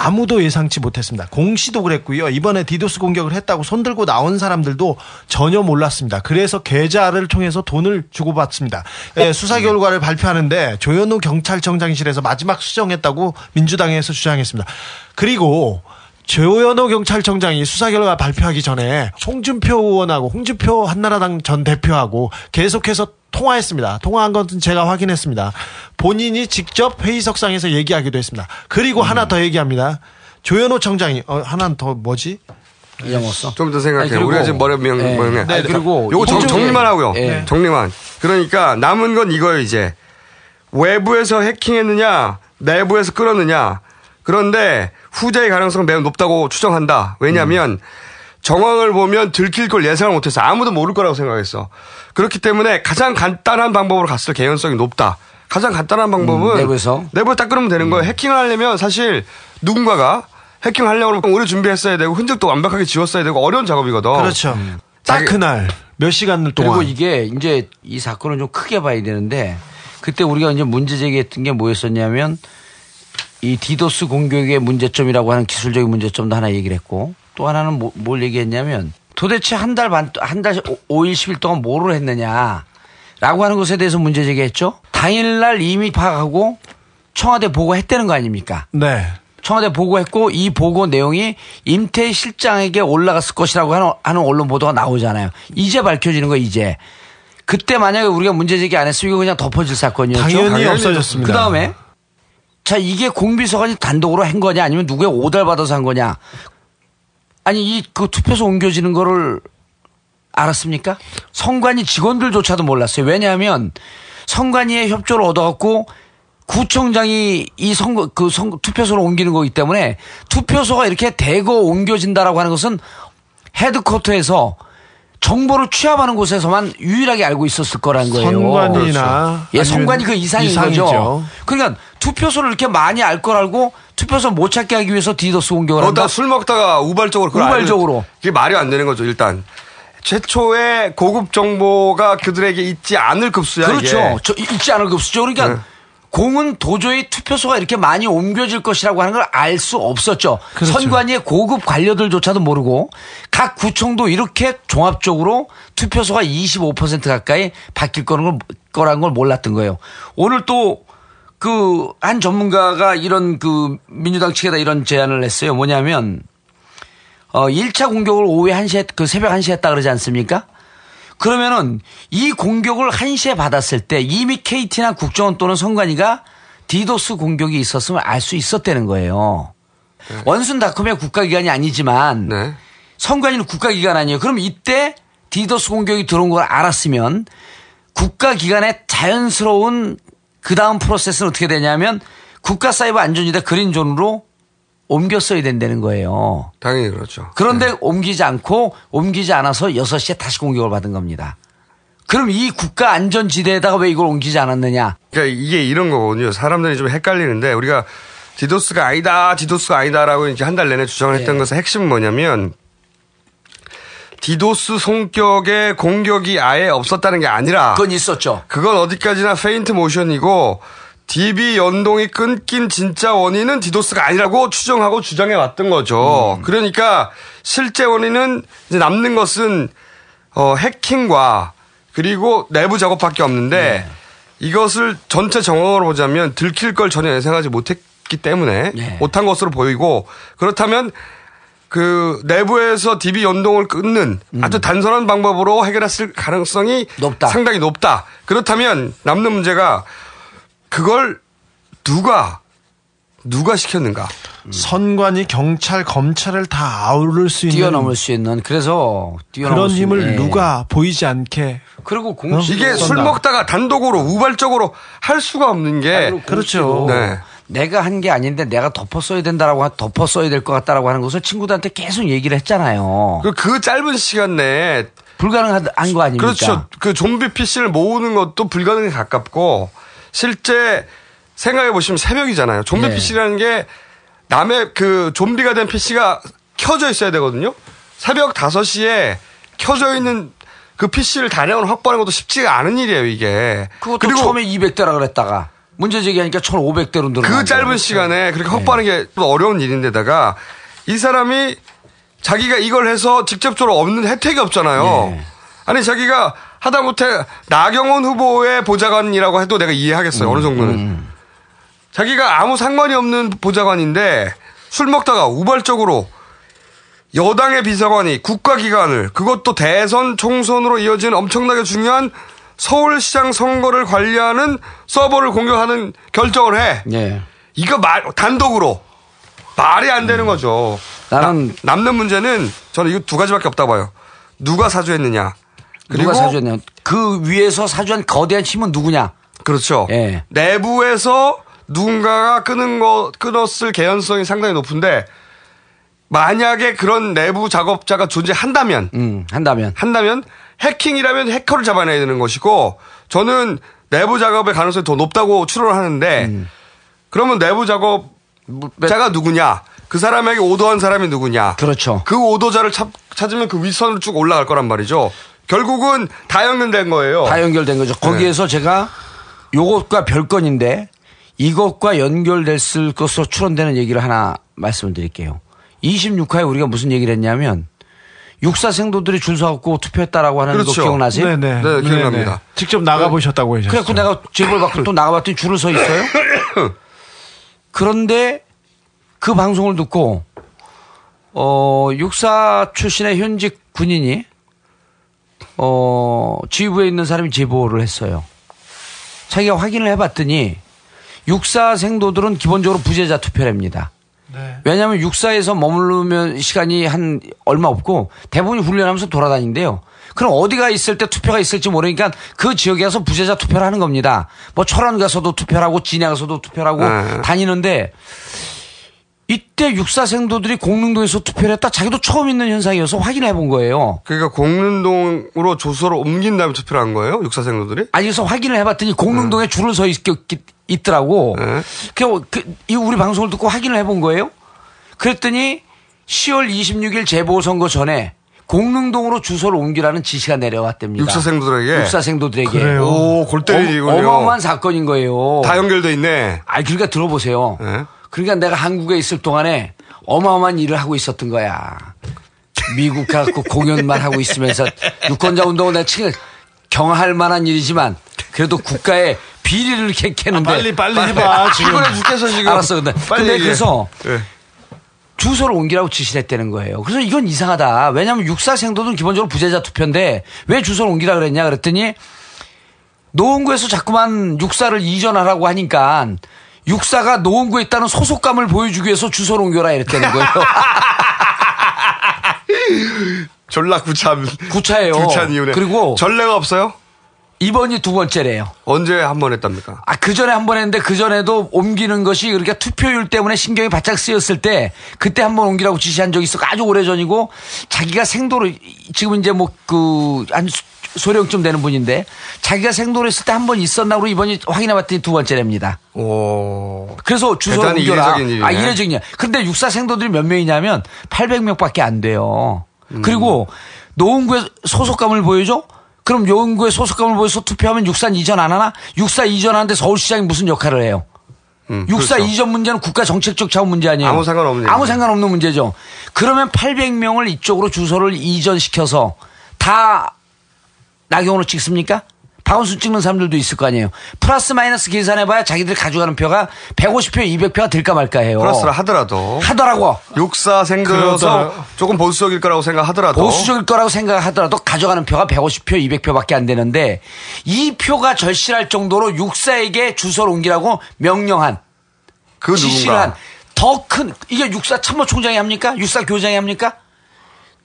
아무도 예상치 못했습니다. 공시도 그랬고요. 이번에 디도스 공격을 했다고 손들고 나온 사람들도 전혀 몰랐습니다. 그래서 계좌를 통해서 돈을 주고받습니다. 예, 수사 결과를 발표하는데 조현우 경찰청장실에서 마지막 수정했다고 민주당에서 주장했습니다. 그리고 조현호 경찰청장이 수사 결과 발표하기 전에 송준표 의원하고 홍준표 한나라당 전 대표하고 계속해서 통화했습니다. 통화한 것은 제가 확인했습니다. 본인이 직접 회의석상에서 얘기하기도 했습니다. 그리고 하나 더 얘기합니다. 조현호 청장이 어, 하나 더 뭐지? 잊어먹었어. 좀더 생각해. 아니, 그리고- 우리가 지금 머리 명, 네. 명해. 아니, 그리고 요거 정, 정리만 하고요. 네. 정리만. 그러니까 남은 건 이거예요, 이제. 외부에서 해킹했느냐, 내부에서 끌었느냐. 그런데 후자의 가능성은 매우 높다고 추정한다. 왜냐하면 정황을 보면 들킬 걸 예상을 못해서 아무도 모를 거라고 생각했어. 그렇기 때문에 가장 간단한 방법으로 갔을 개연성이 높다. 가장 간단한 방법은 음, 내부에서? 내부에 딱 끊으면 되는 거예요. 해킹을 하려면 사실 누군가가 해킹을 하려고 오래 준비했어야 되고 흔적도 완벽하게 지웠어야 되고 어려운 작업이거든. 그렇죠. 딱 그날 몇 시간 동안 그리고 이게 이제 이 사건을 좀 크게 봐야 되는데 그때 우리가 이제 문제 제기했던 게 뭐였었냐면 이 디도스 공격의 문제점이라고 하는 기술적인 문제점도 하나 얘기를 했고 또 하나는 뭐- 뭘 얘기했냐면 도대체 한 달 반, 한 달, 5일, 10일 동안 뭐를 했느냐 라고 하는 것에 대해서 문제 제기했죠. 당일날 이미 파악하고 청와대 보고했다는 거 아닙니까? 네. 청와대 보고했고 이 보고 내용이 임태 실장에게 올라갔을 것이라고 하는, 하는 언론 보도가 나오잖아요. 이제 밝혀지는 거 이제. 그때 만약에 우리가 문제 제기 안 했으면 이거 그냥 덮어질 사건이었죠. 당연히 없어졌습니다. 그 다음에 자 이게 공비서관이 단독으로 한 거냐 아니면 누구의 오달 받아서 한 거냐. 아니 이 그 투표소 옮겨지는 거를 알았습니까? 성관이 직원들조차도 몰랐어요. 왜냐하면 성관이의 협조를 얻어갖고 구청장이 이 선거 그 선, 투표소를 옮기는 거기 때문에 투표소가 이렇게 대거 옮겨진다라고 하는 것은 헤드쿼터에서 정보를 취합하는 곳에서만 유일하게 알고 있었을 거라는 거예요. 선관위나 예, 아니면 선관이 그 이상인 이상이죠. 거죠. 그러니까 투표소를 이렇게 많이 알 걸 알고 투표소 못 찾게 하기 위해서 디도스 공격을 한다. 그러다 술 먹다가 우발적으로 그걸 우발적으로. 그게 말이 안 되는 거죠 일단 최초의 고급 정보가 그들에게 있지 않을 급수야 그렇죠. 이게. 저 있지 않을 급수죠. 그러니까 네. 공은 도저히 투표소가 이렇게 많이 옮겨질 것이라고 하는 걸 알 수 없었죠. 그렇죠. 선관위의 고급 관료들조차도 모르고 각 구청도 이렇게 종합적으로 투표소가 25% 가까이 바뀔 거는 걸, 거라는 걸 몰랐던 거예요. 오늘 또 그 한 전문가가 이런 그 민주당 측에다 이런 제안을 했어요. 뭐냐면 어 1차 공격을 오후에 1시에 그 새벽 1시에 했다 그러지 않습니까? 그러면은 이 공격을 1시에 받았을 때 이미 KT나 국정원 또는 선관위가 디도스 공격이 있었으면 알수 있었다는 거예요. 원순닷컴의 국가기관이 아니지만 네. 선관위는 국가기관 아니에요. 그럼 이때 디도스 공격이 들어온 걸 알았으면 국가기관의 자연스러운 그 다음 프로세스는 어떻게 되냐면 국가사이버 안전지대 green zone으로 옮겼어야 된다는 거예요. 당연히 그렇죠. 그런데 옮기지 않고 옮기지 않아서 6시에 다시 공격을 받은 겁니다. 그럼 이 국가 안전지대에다가 왜 이걸 옮기지 않았느냐? 그러니까 이게 이런 거거든요. 사람들이 좀 헷갈리는데 우리가 디도스가 아니다, 디도스가 아니다라고 이제 한 달 내내 주장을 했던 예. 것의 핵심은 뭐냐면 디도스 성격의 공격이 아예 없었다는 게 아니라 그건 있었죠. 그건 어디까지나 feint motion이고 DB 연동이 끊긴 진짜 원인은 디도스가 아니라고 추정하고 주장해 왔던 거죠. 그러니까 실제 원인은 이제 남는 것은 어, 해킹과 그리고 내부 작업밖에 없는데 이것을 전체 정황으로 보자면 들킬 걸 전혀 예상하지 못했기 때문에 못한 것으로 보이고 그렇다면 그 내부에서 DB 연동을 끊는 아주 단순한 방법으로 해결했을 가능성이 상당히 높다. 그렇다면 남는 문제가 그걸 누가 누가 시켰는가? 선관위, 경찰, 검찰을 다 아우를 수 있는 뛰어넘을 수 있는 그래서 뛰어넘을 그런 수 힘을 있는, 예. 누가 보이지 않게 그리고 어? 이게 술. 먹다가 단독으로 우발적으로 할 수가 없는 게 그렇죠. 네. 내가 한 게 아닌데 내가 덮었어야 된다라고 하- 덮었어야 될 것 같다라고 하는 것을 친구들한테 계속 얘기를 했잖아요. 그, 그 짧은 시간 내에 불가능한 거 아닙니까? 그렇죠. 그 좀비 PC를 모으는 것도 불가능에 가깝고 실제 생각해 보시면 새벽이잖아요. 좀비 네. PC라는 게 남의 그 좀비가 된 PC가 켜져 있어야 되거든요. 새벽 5시에 켜져 있는 그 PC를 다량으로 확보하는 것도 쉽지가 않은 일이에요, 이게. 그것도 처음에 200대라 그랬다가 문제 제기하니까 1,500대로 늘어난 그 짧은. 시간에 그렇게 확보하는 게또 어려운 일인데다가 이 사람이 자기가 이걸 해서 직접적으로 없는 혜택이 없잖아요. 아니 자기가 하다못해 나경원 후보의 보좌관이라고 해도 내가 이해하겠어요. 어느 정도는. 자기가 아무 상관이 없는 보좌관인데 술 먹다가 우발적으로 여당의 비서관이 국가기관을 그것도 대선 총선으로 이어진 엄청나게 중요한 서울시장 선거를 관리하는 서버를 공격하는 결정을 해. 예. 이거 말 단독으로 말이 안 되는 거죠. 나는 남는 문제는 저는 이거 두 가지밖에 없다 봐요. 누가 사주했느냐. 누가 사주했냐? 그 위에서 사주한 거대한 힘은 누구냐? 그렇죠. 예. 내부에서 누군가가 끊은 거 끊었을 개연성이 상당히 높은데 만약에 그런 내부 작업자가 존재한다면 음, 한다면 한다면 해킹이라면 해커를 잡아내야 되는 것이고 저는 내부 작업의 가능성이 더 높다고 추론을 하는데 음. 그러면 내부 작업 자가 누구냐? 그 사람에게 오도한 사람이 누구냐? 그렇죠. 그 오도자를 찾, 찾으면 그 윗선으로 쭉 올라갈 거란 말이죠. 결국은 다 연결된 거예요. 다 연결된 거죠. 거기에서 제가 요것과 별건인데 이것과 연결됐을 것으로 추론되는 얘기를 하나 말씀을 드릴게요. 26화에 우리가 무슨 얘기를 했냐면 육사 생도들이 줄 서갖고 투표했다라고 하는 그렇죠. 거 기억나세요? 네네. 네, 기억납니다. 직접 나가보셨다고 하셨죠. 그래갖고 내가 제보를 받고 또 나가봤더니 줄을 서 있어요. 그런데 그 방송을 듣고 어 육사 출신의 현직 군인이 어 지휘부에 있는 사람이 제보를 했어요. 자기가 확인을 해봤더니 육사 생도들은 기본적으로 부재자 투표랍니다. 왜냐하면 육사에서 머무르면 시간이 한 얼마 없고 대부분이 훈련하면서 돌아다닌대요. 그럼 어디가 있을 때 투표가 있을지 모르니까 그 지역에 가서 부재자 투표를 하는 겁니다. 뭐 철원 가서도 투표를 하고 진해 가서도 투표를 하고 네. 다니는데 이때 육사 생도들이 공릉동에서 투표를 했다 자기도 처음 있는 현상이어서 확인해 본 거예요. 그러니까 공릉동으로 조서로 옮긴 다음에 투표를 한 거예요? 육사 생도들이? 아니 그래서 확인을 해봤더니 공릉동에 줄을 서 있, 더라고 그, 그, 이 우리 방송을 듣고 확인을 해 본 거예요. 그랬더니 10월 26일 재보선거 전에 공릉동으로 주소를 옮기라는 지시가 내려왔답니다. 육사생도들에게? 육사생도들에게. 그래요? 오, 골 때리군요. 어, 어마어마한 사건인 거예요. 다 연결돼 있네. 아, 그러니까 들어보세요. 그러니까 내가 한국에 있을 동안에 어마어마한 일을 하고 있었던 거야. 미국 가고 공연만 하고 있으면서 유권자 운동을 내가 치 경할 만한 일이지만 그래도 국가의 비리를 이렇게 캐는데 아, 빨리, 빨리 해봐, 지금. 피곤해 죽겠어 지금. 알았어 근데 빨리 근데. 그래서 네. 주소를 옮기라고 지시를 했다는 거예요. 그래서 이건 이상하다. 왜냐하면 육사생도는 기본적으로 부재자 투표인데 왜 주소를 옮기라 그랬냐 그랬더니 노원구에서 자꾸만 육사를 이전하라고 하니까 육사가 노원구에 있다는 소속감을 보여주기 위해서 주소를 옮겨라 이랬다는 거예요. 졸라 구차한. 구차해요. 구차한 이유네. 그리고 전례가 없어요? 이번이 두 번째래요. 언제 한 번 했답니까? 아, 그 전에 한 번 했는데 그 전에도 옮기는 것이 그러니까 투표율 때문에 신경이 바짝 쓰였을 때 그때 한 번 옮기라고 지시한 적이 있어. 아주 오래 전이고 자기가 생도로 지금 이제 뭐 그 한 소령쯤 되는 분인데 자기가 생도로 했을 때 한 번 있었나 그러고 이번이 확인해 봤더니 두 번째랍니다. 오. 그래서 주소 대단히 옮겨라. 이례적인 일이네. 아, 이례적이냐. 근데 육사 생도들이 몇 명이냐면 800명밖에 안 돼요. 음. 그리고 노원구에 소속감을 보여줘? 그럼 연구에 소속감을 보여서 투표하면 육사 이전 안 하나? 육사 이전하는데 서울시장이 무슨 역할을 해요? 육사 그렇죠. 이전 문제는 국가 정책적 차원 문제 아니에요? 아무 상관없는 아무. 상관없는 문제죠. 그러면 800명을 이쪽으로 주소를 이전시켜서 다 나경원을 찍습니까? 박원순 찍는 사람들도 있을 거 아니에요. 플러스 마이너스 계산해봐야 자기들이 가져가는 표가 150표, 200표가 될까 말까 해요. 플러스를 하더라도 하더라고. 육사 생겨서. 조금 보수적일 거라고 생각하더라도 보수적일 거라고 생각하더라도 가져가는 표가 150표, 200표밖에 안 되는데 이 표가 절실할 정도로 육사에게 주소를 옮기라고 명령한 그 지시를 누군가. 한더 큰 이게 육사 참모총장이 합니까? 육사 교장이 합니까?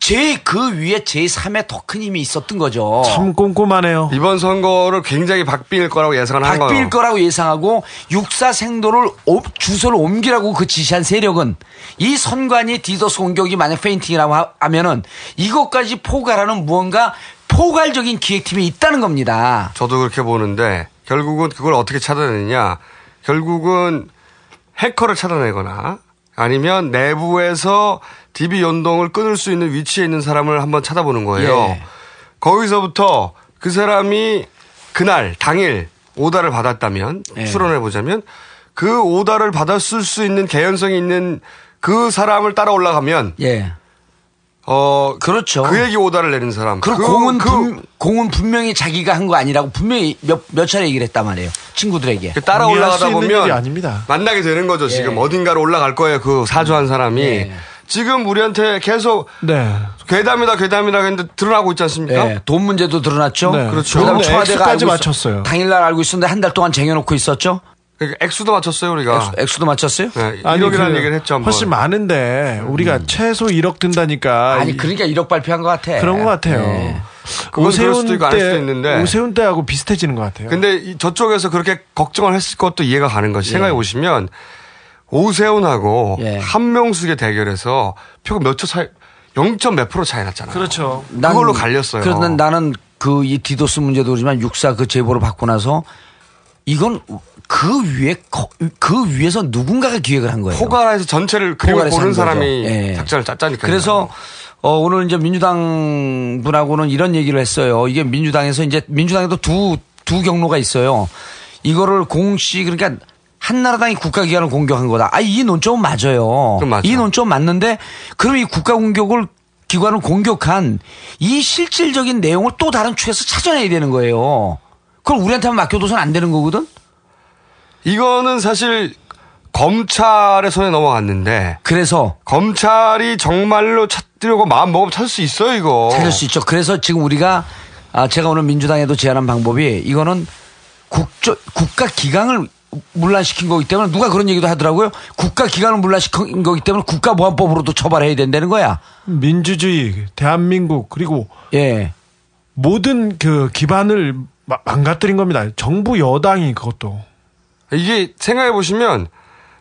제 그 위에 제3의 더 큰 힘이 있었던 거죠. 참 꼼꼼하네요. 이번 선거를 굉장히 박빙일 거라고 예상을 한 거예요. 박빙일 거라고 예상하고 육사 생도를 오- 주소를 옮기라고 그 지시한 세력은 이 선관위 디도스 공격이 만약 feinting이라고 하- 하면은 이것까지 포괄하는 무언가 포괄적인 기획팀이 있다는 겁니다. 저도 그렇게 보는데 결국은 그걸 어떻게 찾아내느냐. 결국은 해커를 찾아내거나 아니면 내부에서 DB 연동을 끊을 수 있는 위치에 있는 사람을 한번 찾아보는 거예요. 예. 거기서부터 그 사람이 그날 당일 오다를 받았다면 예. 추론해 보자면 그 오다를 받았을 수 있는 개연성이 있는 그 사람을 따라 올라가면 예. 어 그렇죠. 그에게 오다를 내는 사람. 그리고 그- 공은 그 분, 공은 분명히 자기가 한 거 아니라고 분명히 몇, 몇 차례 얘기를 했단 말이에요. 친구들에게. 그 따라 올라가다 보면 아닙니다. 만나게 되는 거죠. 지금 어딘가로 올라갈 거예요. 그 사주한 사람이. 지금 우리한테 계속 네. 괴담이다 괴담이다 했는데 드러나고 있지 않습니까? 예, 돈 문제도 드러났죠. 네. 그렇죠. 그다음에 근데 청와대가 알고 있- 맞췄어요. 당일날 알고 있었는데 한 달 동안 쟁여놓고 있었죠. 그러니까 액수도 맞췄어요 우리가. 액수, 도 맞췄어요? 네, 아니, 1억이라는 그 얘기를 했죠. 한번. 훨씬 많은데 우리가 최소 1억 든다니까 아니 이- 그러니까 1억 발표한 것 같아. 그런 것 같아요. 네. 수도 오세훈 수도 때 있는데. 오세훈 때하고 비슷해지는 것 같아요. 근데 이- 저쪽에서 그렇게 걱정을 했을 것도 이해가 가는 것이 생각해 보시면 오세훈하고 예. 한명숙의 대결에서 표가 몇 초 차이 0. 몇 프로 차이 났잖아요. 그렇죠. 난- 그걸로 갈렸어요. 그래서 나는 그 이 디도스 문제도 그렇지만 육사 그 제보를 받고 나서 이건 그 위에 거- 그 위에서 누군가가 기획을 한 거예요. 포괄해서 전체를 포괄해서 보는. 사람이 예. 작전을 짰다니까요. 그래서 어, 오늘 이제 민주당 분하고는 이런 얘기를 했어요. 이게 민주당에서 이제 민주당에도 두, 두 경로가 있어요. 이거를 공시, 그러니까 한나라당이 국가기관을 공격한 거다. 아, 이 논점은 맞아요. 이 논점 맞는데 그럼 이 국가 공격을 기관을 공격한 이 실질적인 내용을 또 다른 축에서 찾아내야 되는 거예요. 그걸 우리한테만 맡겨둬서는 안 되는 거거든? 이거는 사실 검찰의 손에 넘어갔는데 그래서 검찰이 정말로 찾으려고 마음 먹으면 찾을 수 있어요 이거. 찾을 수 있죠. 그래서 지금 우리가 아, 제가 오늘 민주당에도 제안한 방법이 이거는 국조, 국가 기강을 문란시킨 거기 때문에 누가 그런 얘기도 하더라고요. 국가 기강을 문란시킨 거기 때문에 국가보안법으로도 처벌해야 된다는 거야. 민주주의, 대한민국 그리고 예. 모든 그 기반을 마- 망가뜨린 겁니다. 정부 여당이 그것도 이게 생각해 보시면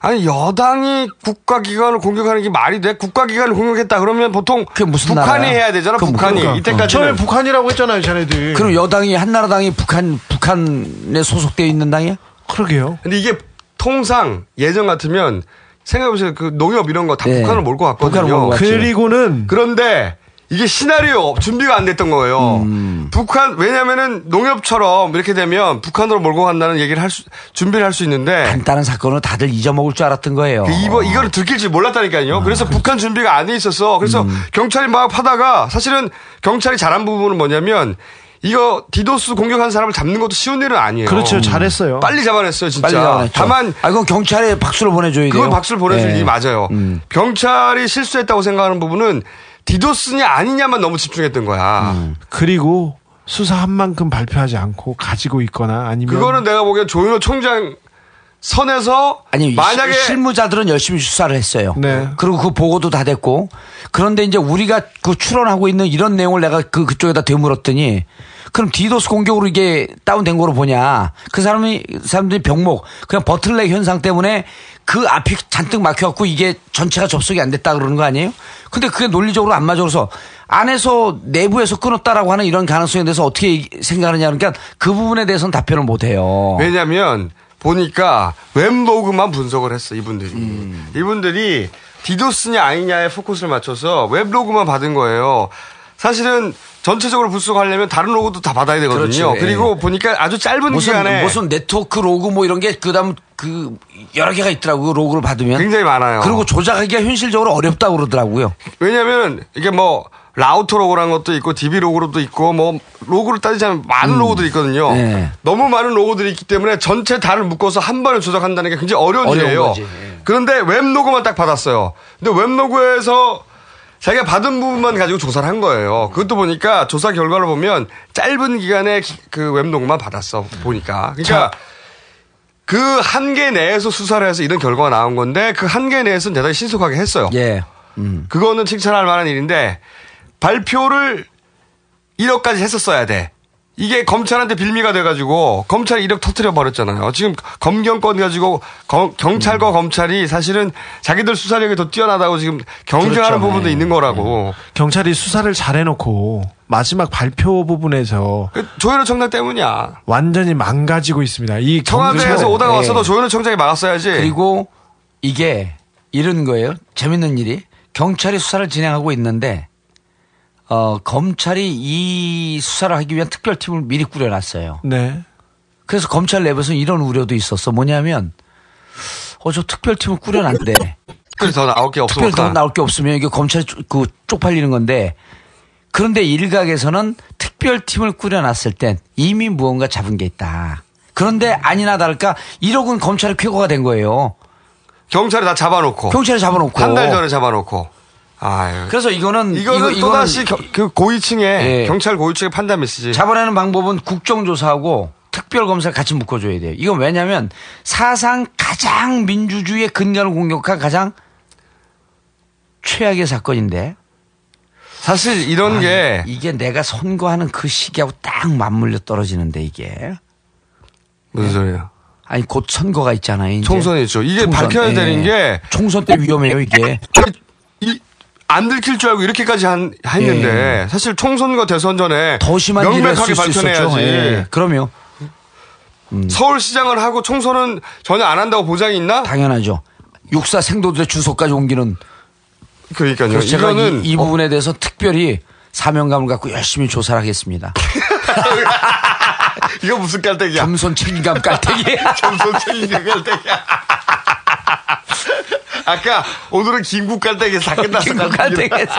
아니 여당이 국가기관을 공격하는 게 말이 돼? 국가기관을 공격했다 그러면 보통 무슨 북한이 나라야? 해야 되잖아. 북한이 그러니까. 이때까지는 처음에 북한이라고 했잖아요, 자네들. 그럼 여당이 한나라당이 북한 북한에 소속되어 있는 당이야? 그러게요. 근데 이게 통상 예전 같으면 생각해보세요. 그 농협 이런 거다 네. 북한을 몰고 갔거든요. 그리고는 그런데 이게 시나리오 준비가 안 됐던 거예요. 음. 북한 왜냐면은 농협처럼 이렇게 되면 북한으로 몰고 간다는 얘기를 할 수, 준비를 할 수 있는데 간단한 사건을 다들 잊어먹을 줄 알았던 거예요. 그 이거 이거를 들킬 줄 몰랐다니까요. 아, 그래서 북한 준비가 안 돼 있었어. 그래서 음. 경찰이 막 파다가 사실은 경찰이 잘한 부분은 뭐냐면 이거 디도스 공격한 사람을 잡는 것도 쉬운 일은 아니에요. 그렇죠, 잘했어요. 빨리 잡아냈어요, 진짜. 빨리 잡아냈죠. 다만 아, 그건 경찰에 박수를 보내 줘야 돼요. 그건 박수를 보내줄 예. 일이 맞아요. 음. 경찰이 실수했다고 생각하는 부분은 디도스냐 아니냐만 너무 집중했던 거야. 음. 그리고 수사한 만큼 발표하지 않고 가지고 있거나 아니면 그거는 내가 보기엔 조현오 총장 선에서 아니 만약에 시- 실무자들은 열심히 수사를 했어요. 네. 그리고 그 보고도 다 됐고 그런데 이제 우리가 그 추론하고 있는 이런 내용을 내가 그 그쪽에다 되물었더니 그럼 디도스 공격으로 이게 다운된 거로 보냐? 그 사람이 사람들이 병목 그냥 bottleneck 현상 때문에 그 앞이 잔뜩 막혀갖고 이게 전체가 접속이 안 됐다 그러는 거 아니에요? 근데 그게 논리적으로 안 맞아 그래서 안에서 내부에서 끊었다라고 하는 이런 가능성에 대해서 어떻게 생각하느냐 그러니까 그 부분에 대해서는 답변을 못 해요. 왜냐면 보니까 웹로그만 분석을 했어 이분들이 음. 이분들이 디도스냐 아니냐에 포커스를 맞춰서 웹로그만 받은 거예요 사실은 전체적으로 불속하려면 다른 로고도 다 받아야 되거든요. 그렇죠. 예. 그리고 보니까 아주 짧은 무슨 기간에 무슨 네트워크 로고 뭐 이런 게 그다음 그 여러 개가 있더라고요. 로그를 받으면 굉장히 많아요. 그리고 조작하기가 현실적으로 어렵다고 그러더라고요. 왜냐면 이게 뭐 라우터 로그라는 것도 있고 DB 로그도 있고 뭐 로그를 따지자면 많은 로그들이 있거든요. 음. 네. 너무 많은 로그들이 있기 때문에 전체 다를 묶어서 한 번에 조작한다는 게 굉장히 어려운 어려운 일이에요. 예. 그런데 웹 로그만 딱 받았어요. 근데 웹 로그에서 자기가 받은 부분만 가지고 조사를 한 거예요. 그것도 보니까 조사 결과를 보면 짧은 기간에 그웹 로고만 받았어 보니까. 그러니까 그 한계 내에서 수사를 해서 이런 결과가 나온 건데 그 한계 내에서는 대단히 신속하게 했어요. 예. 그거는 칭찬할 만한 일인데 발표를 1억까지 했었어야 돼. 이게 검찰한테 빌미가 돼가지고 검찰이 1억 터트려 버렸잖아요. 지금 검경권 가지고 거- 경찰과 검찰이 사실은 자기들 수사력이 더 뛰어나다고 지금 경쟁하는 그렇죠. 부분도 네. 있는 거라고. 경찰이 수사를 잘 해놓고 마지막 발표 부분에서 그 조현우 청장 때문이야. 완전히 망가지고 있습니다. 이 청와대에서 오다가 예. 왔어도 조현우 청장이 막았어야지. 그리고 이게 이런 거예요. 재밌는 일이 경찰이 수사를 진행하고 있는데 어, 검찰이 이 수사를 하기 위한 특별팀을 미리 꾸려놨어요. 네. 그래서 검찰 내부에서 이런 우려도 있었어. 뭐냐면 어, 저 특별팀을 꾸려놨는데 특별히 더 나올 게 특별히 더. 나올 게 없으면 이게 검찰이 쪼- 그 쪽팔리는 건데 그런데 일각에서는 특별팀을 꾸려놨을 땐 이미 무언가 잡은 게 있다. 그런데 아니나 다를까 1억은 검찰의 쾌거가 된 거예요. 경찰이 다 잡아놓고. 경찰이 잡아놓고. 한 달 전에 잡아놓고. 아유. 그래서 이거는 이거는 이거- 또다시 그 고위층의 예. 경찰 고위층의 판단 메시지. 잡아내는 방법은 국정조사하고 특별검사를 같이 묶어줘야 돼요. 이건 왜냐하면 사상 가장 민주주의의 근간을 공격한 가장 최악의 사건인데 사실 이런 게 이게 내가 선거하는 그 시기하고 딱 맞물려 떨어지는데 이게 무슨 소리예요? 아니 곧 선거가 있잖아요. 총선이 있죠. 이게 총선, 밝혀야 예. 되는 게 총선 때 위험해요 이게. 이, 안 들킬 줄 알고 이렇게까지 한, 했는데 사실 총선과 대선 전에 예. 더 심한 명백하게. 밝혀내야지. 예. 그럼요. 서울시장을 하고 총선은 전혀 안 한다고 보장이 있나? 당연하죠. 육사 생도들의 주소까지 옮기는. 그러니까요. 제가 이, 이 부분에 대해서 특별히 사명감을 갖고 열심히 조사를 하겠습니다. 이거 무슨 깔때기야? 겸손 책임감 깔때기. 겸손 책임감 깔때기야. 아까 오늘은 김국 깔때기 다 끝났어. 김국 깔때기에서.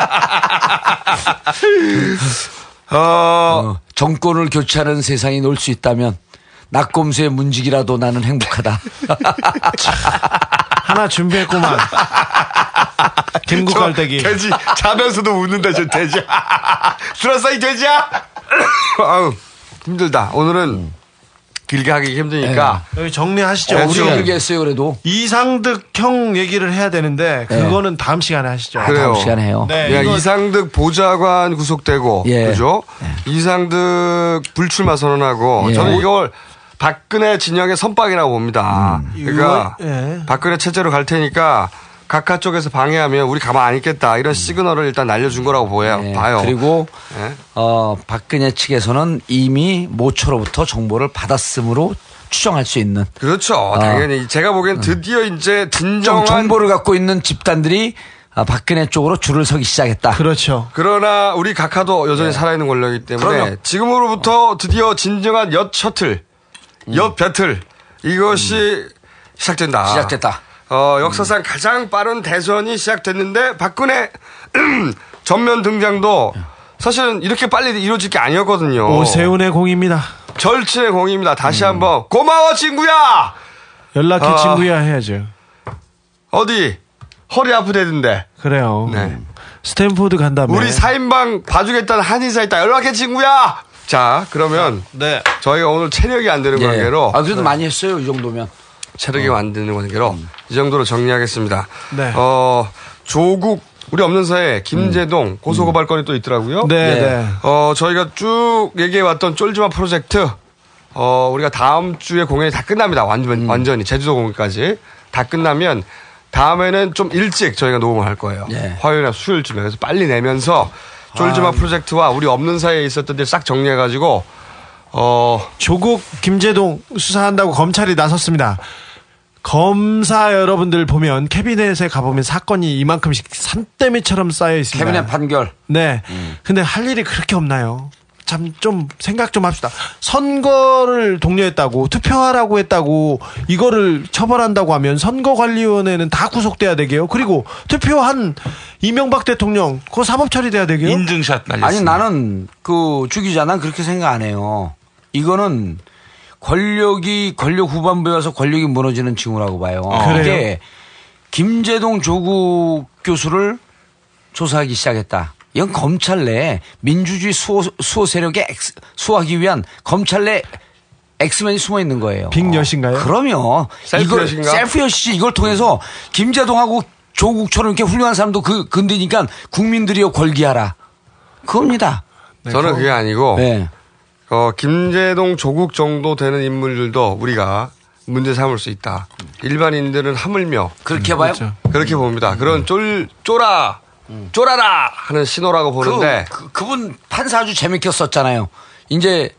어, 정권을 교체하는 세상이 놀수 있다면 낙곰수의 문직이라도 나는 행복하다. 하나 준비했구만. 김국 저 깔때기. 돼지 자면서도 웃는다 저 돼지. 들었어 이 돼지야? 아우 힘들다. 오늘은 길게 하기 힘드니까 여기 정리하시죠. 네, 우리가 좀 길게 했어요 그래도. 이상득 형 얘기를 해야 되는데 네. 그거는 다음 시간에 하시죠. 아, 그래요. 다음 시간에 해요. 네, 야, 이상득 보좌관 구속되고 예. 그죠? 이상득 불출마 선언하고 예. 저는 이걸 박근혜 진영의 선박이라고 봅니다. 그러니까 이거- 예. 박근혜 체제로 갈 테니까 각하 쪽에서 방해하면 우리 가만 안 있겠다 이런 시그널을 일단 날려준 거라고 보여 예, 봐요. 그리고 예. 어, 박근혜 측에서는 이미 모처로부터 정보를 받았으므로 추정할 수 있는 그렇죠. 당연히 제가 보기엔 드디어 이제 좀 진정한 정보를 갖고 있는 집단들이 아, 박근혜 쪽으로 줄을 서기 시작했다. 그렇죠. 그러나 우리 각하도 여전히 살아있는 권력이기 때문에 네. 그럼요. 지금으로부터 드디어 진정한 엿 셔틀, 엿 배틀 이것이 시작된다. 음. 시작됐다. 어, 역사상 가장 빠른 대선이 시작됐는데 박근혜 전면 등장도 사실은 이렇게 빨리 이루어질 게 아니었거든요. 오세훈의 공입니다. 절친의 공입니다. 다시 음. 한번 고마워 친구야. 연락해 아. 친구야 해야죠. 어디 허리 아프대던데. 그래요. 네. 스탠포드 간다며. 우리 4인방 봐주겠다는 한의사 있다. 연락해 친구야. 자 그러면 네. 저희가 오늘 체력이 안 되는 예. 관계로 아, 그래도 많이 했어요, 이 정도면. 체력이 안 되는 관계로 이 정도로 정리하겠습니다. 네. 어 조국 우리 없는 사이에 김제동 고소고발 건이 또 있더라고요. 네, 예. 네. 어 저희가 쭉 얘기해 왔던 쫄지마 프로젝트 어 우리가 다음 주에 공연이 다 끝납니다. 완전 완전히 제주도 공연까지 다 끝나면 다음에는 좀 일찍 저희가 녹음을 할 거예요. 예. 화요일이나 수요일쯤에 그래서 빨리 내면서 쫄지마 프로젝트와 우리 없는 사이에 있었던 일 싹 정리해 가지고 어 조국 김재동 수사한다고 검찰이 나섰습니다. 검사 여러분들 보면 캐비넷에 가보면 사건이 이만큼씩 산더미처럼 쌓여 있습니다. 캐비넷 판결. 네. 근데 할 일이 그렇게 없나요? 참 좀 생각 좀 합시다. 선거를 독려했다고 투표하라고 했다고 이거를 처벌한다고 하면 선거관리위원회는 다 구속돼야 되게요. 그리고 투표한 이명박 대통령 그거 사법 처리돼야 되게요. 인증샷 아니 나는 그 주기자 난 그렇게 생각 안 해요. 이거는 권력이 권력 후반부에 와서 권력이 무너지는 징후라고 봐요. 어. 그래요? 이게 김재동 조국 교수를 조사하기 시작했다. 이건 검찰 내 민주주의 수호, 수호 세력에 엑스- 수호하기 위한 검찰 내 엑스맨이 숨어 있는 거예요. 빅엿인가요? 그럼요. 셀프 이걸 엿인가? 셀프 엿이지. 이걸 통해서 김제동하고 조국처럼 이렇게 훌륭한 사람도 그 건드니까 국민들이여 궐기하라. 그겁니다. 저는 그게 아니고 네. 어, 김제동 조국 정도 되는 인물들도 우리가 문제 삼을 수 있다. 일반인들은 하물며 그렇게 봐요? 그렇게 봅니다. 그런 쫄 쫄아 쫄아라 하는 신호라고 보는데 그, 그, 분 판사 아주 재밌게 썼잖아요. 이제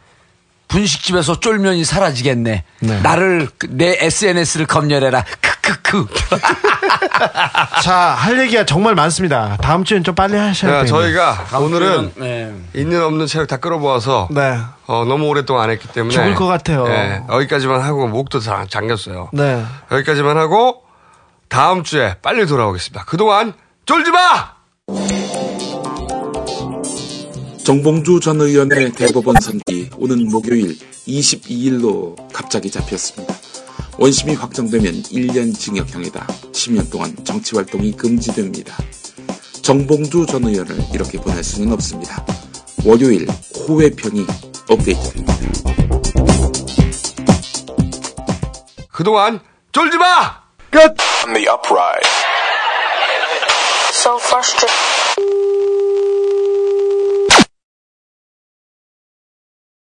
분식집에서 쫄면이 사라지겠네. 나를 그- 내 SNS를 검열해라. 크크크. 자, 할 얘기가 정말 많습니다. 다음 주엔 좀 빨리 하셔야 야, 돼요. 저희가 오늘은 네. 있는 없는 체력 다 끌어모아서 네. 어, 너무 오랫동안 안 했기 때문에 죽을 것 같아요. 예, 여기까지만 하고 목도 다 잠겼어요. 네. 여기까지만 하고 다음 주에 빨리 돌아오겠습니다. 그동안 쫄지 마! 정봉주 전 의원의 대법원 선기 오는 목요일 22일로 갑자기 잡혔습니다. 원심이 확정되면 1년 징역형이다. 10년 동안 정치활동이 금지됩니다. 정봉주 전 의원을 이렇게 보낼 수는 없습니다. 월요일 호외편이 업데이트됩니다. 그동안 쫄지 마! 끝! On the upright. So frustrated.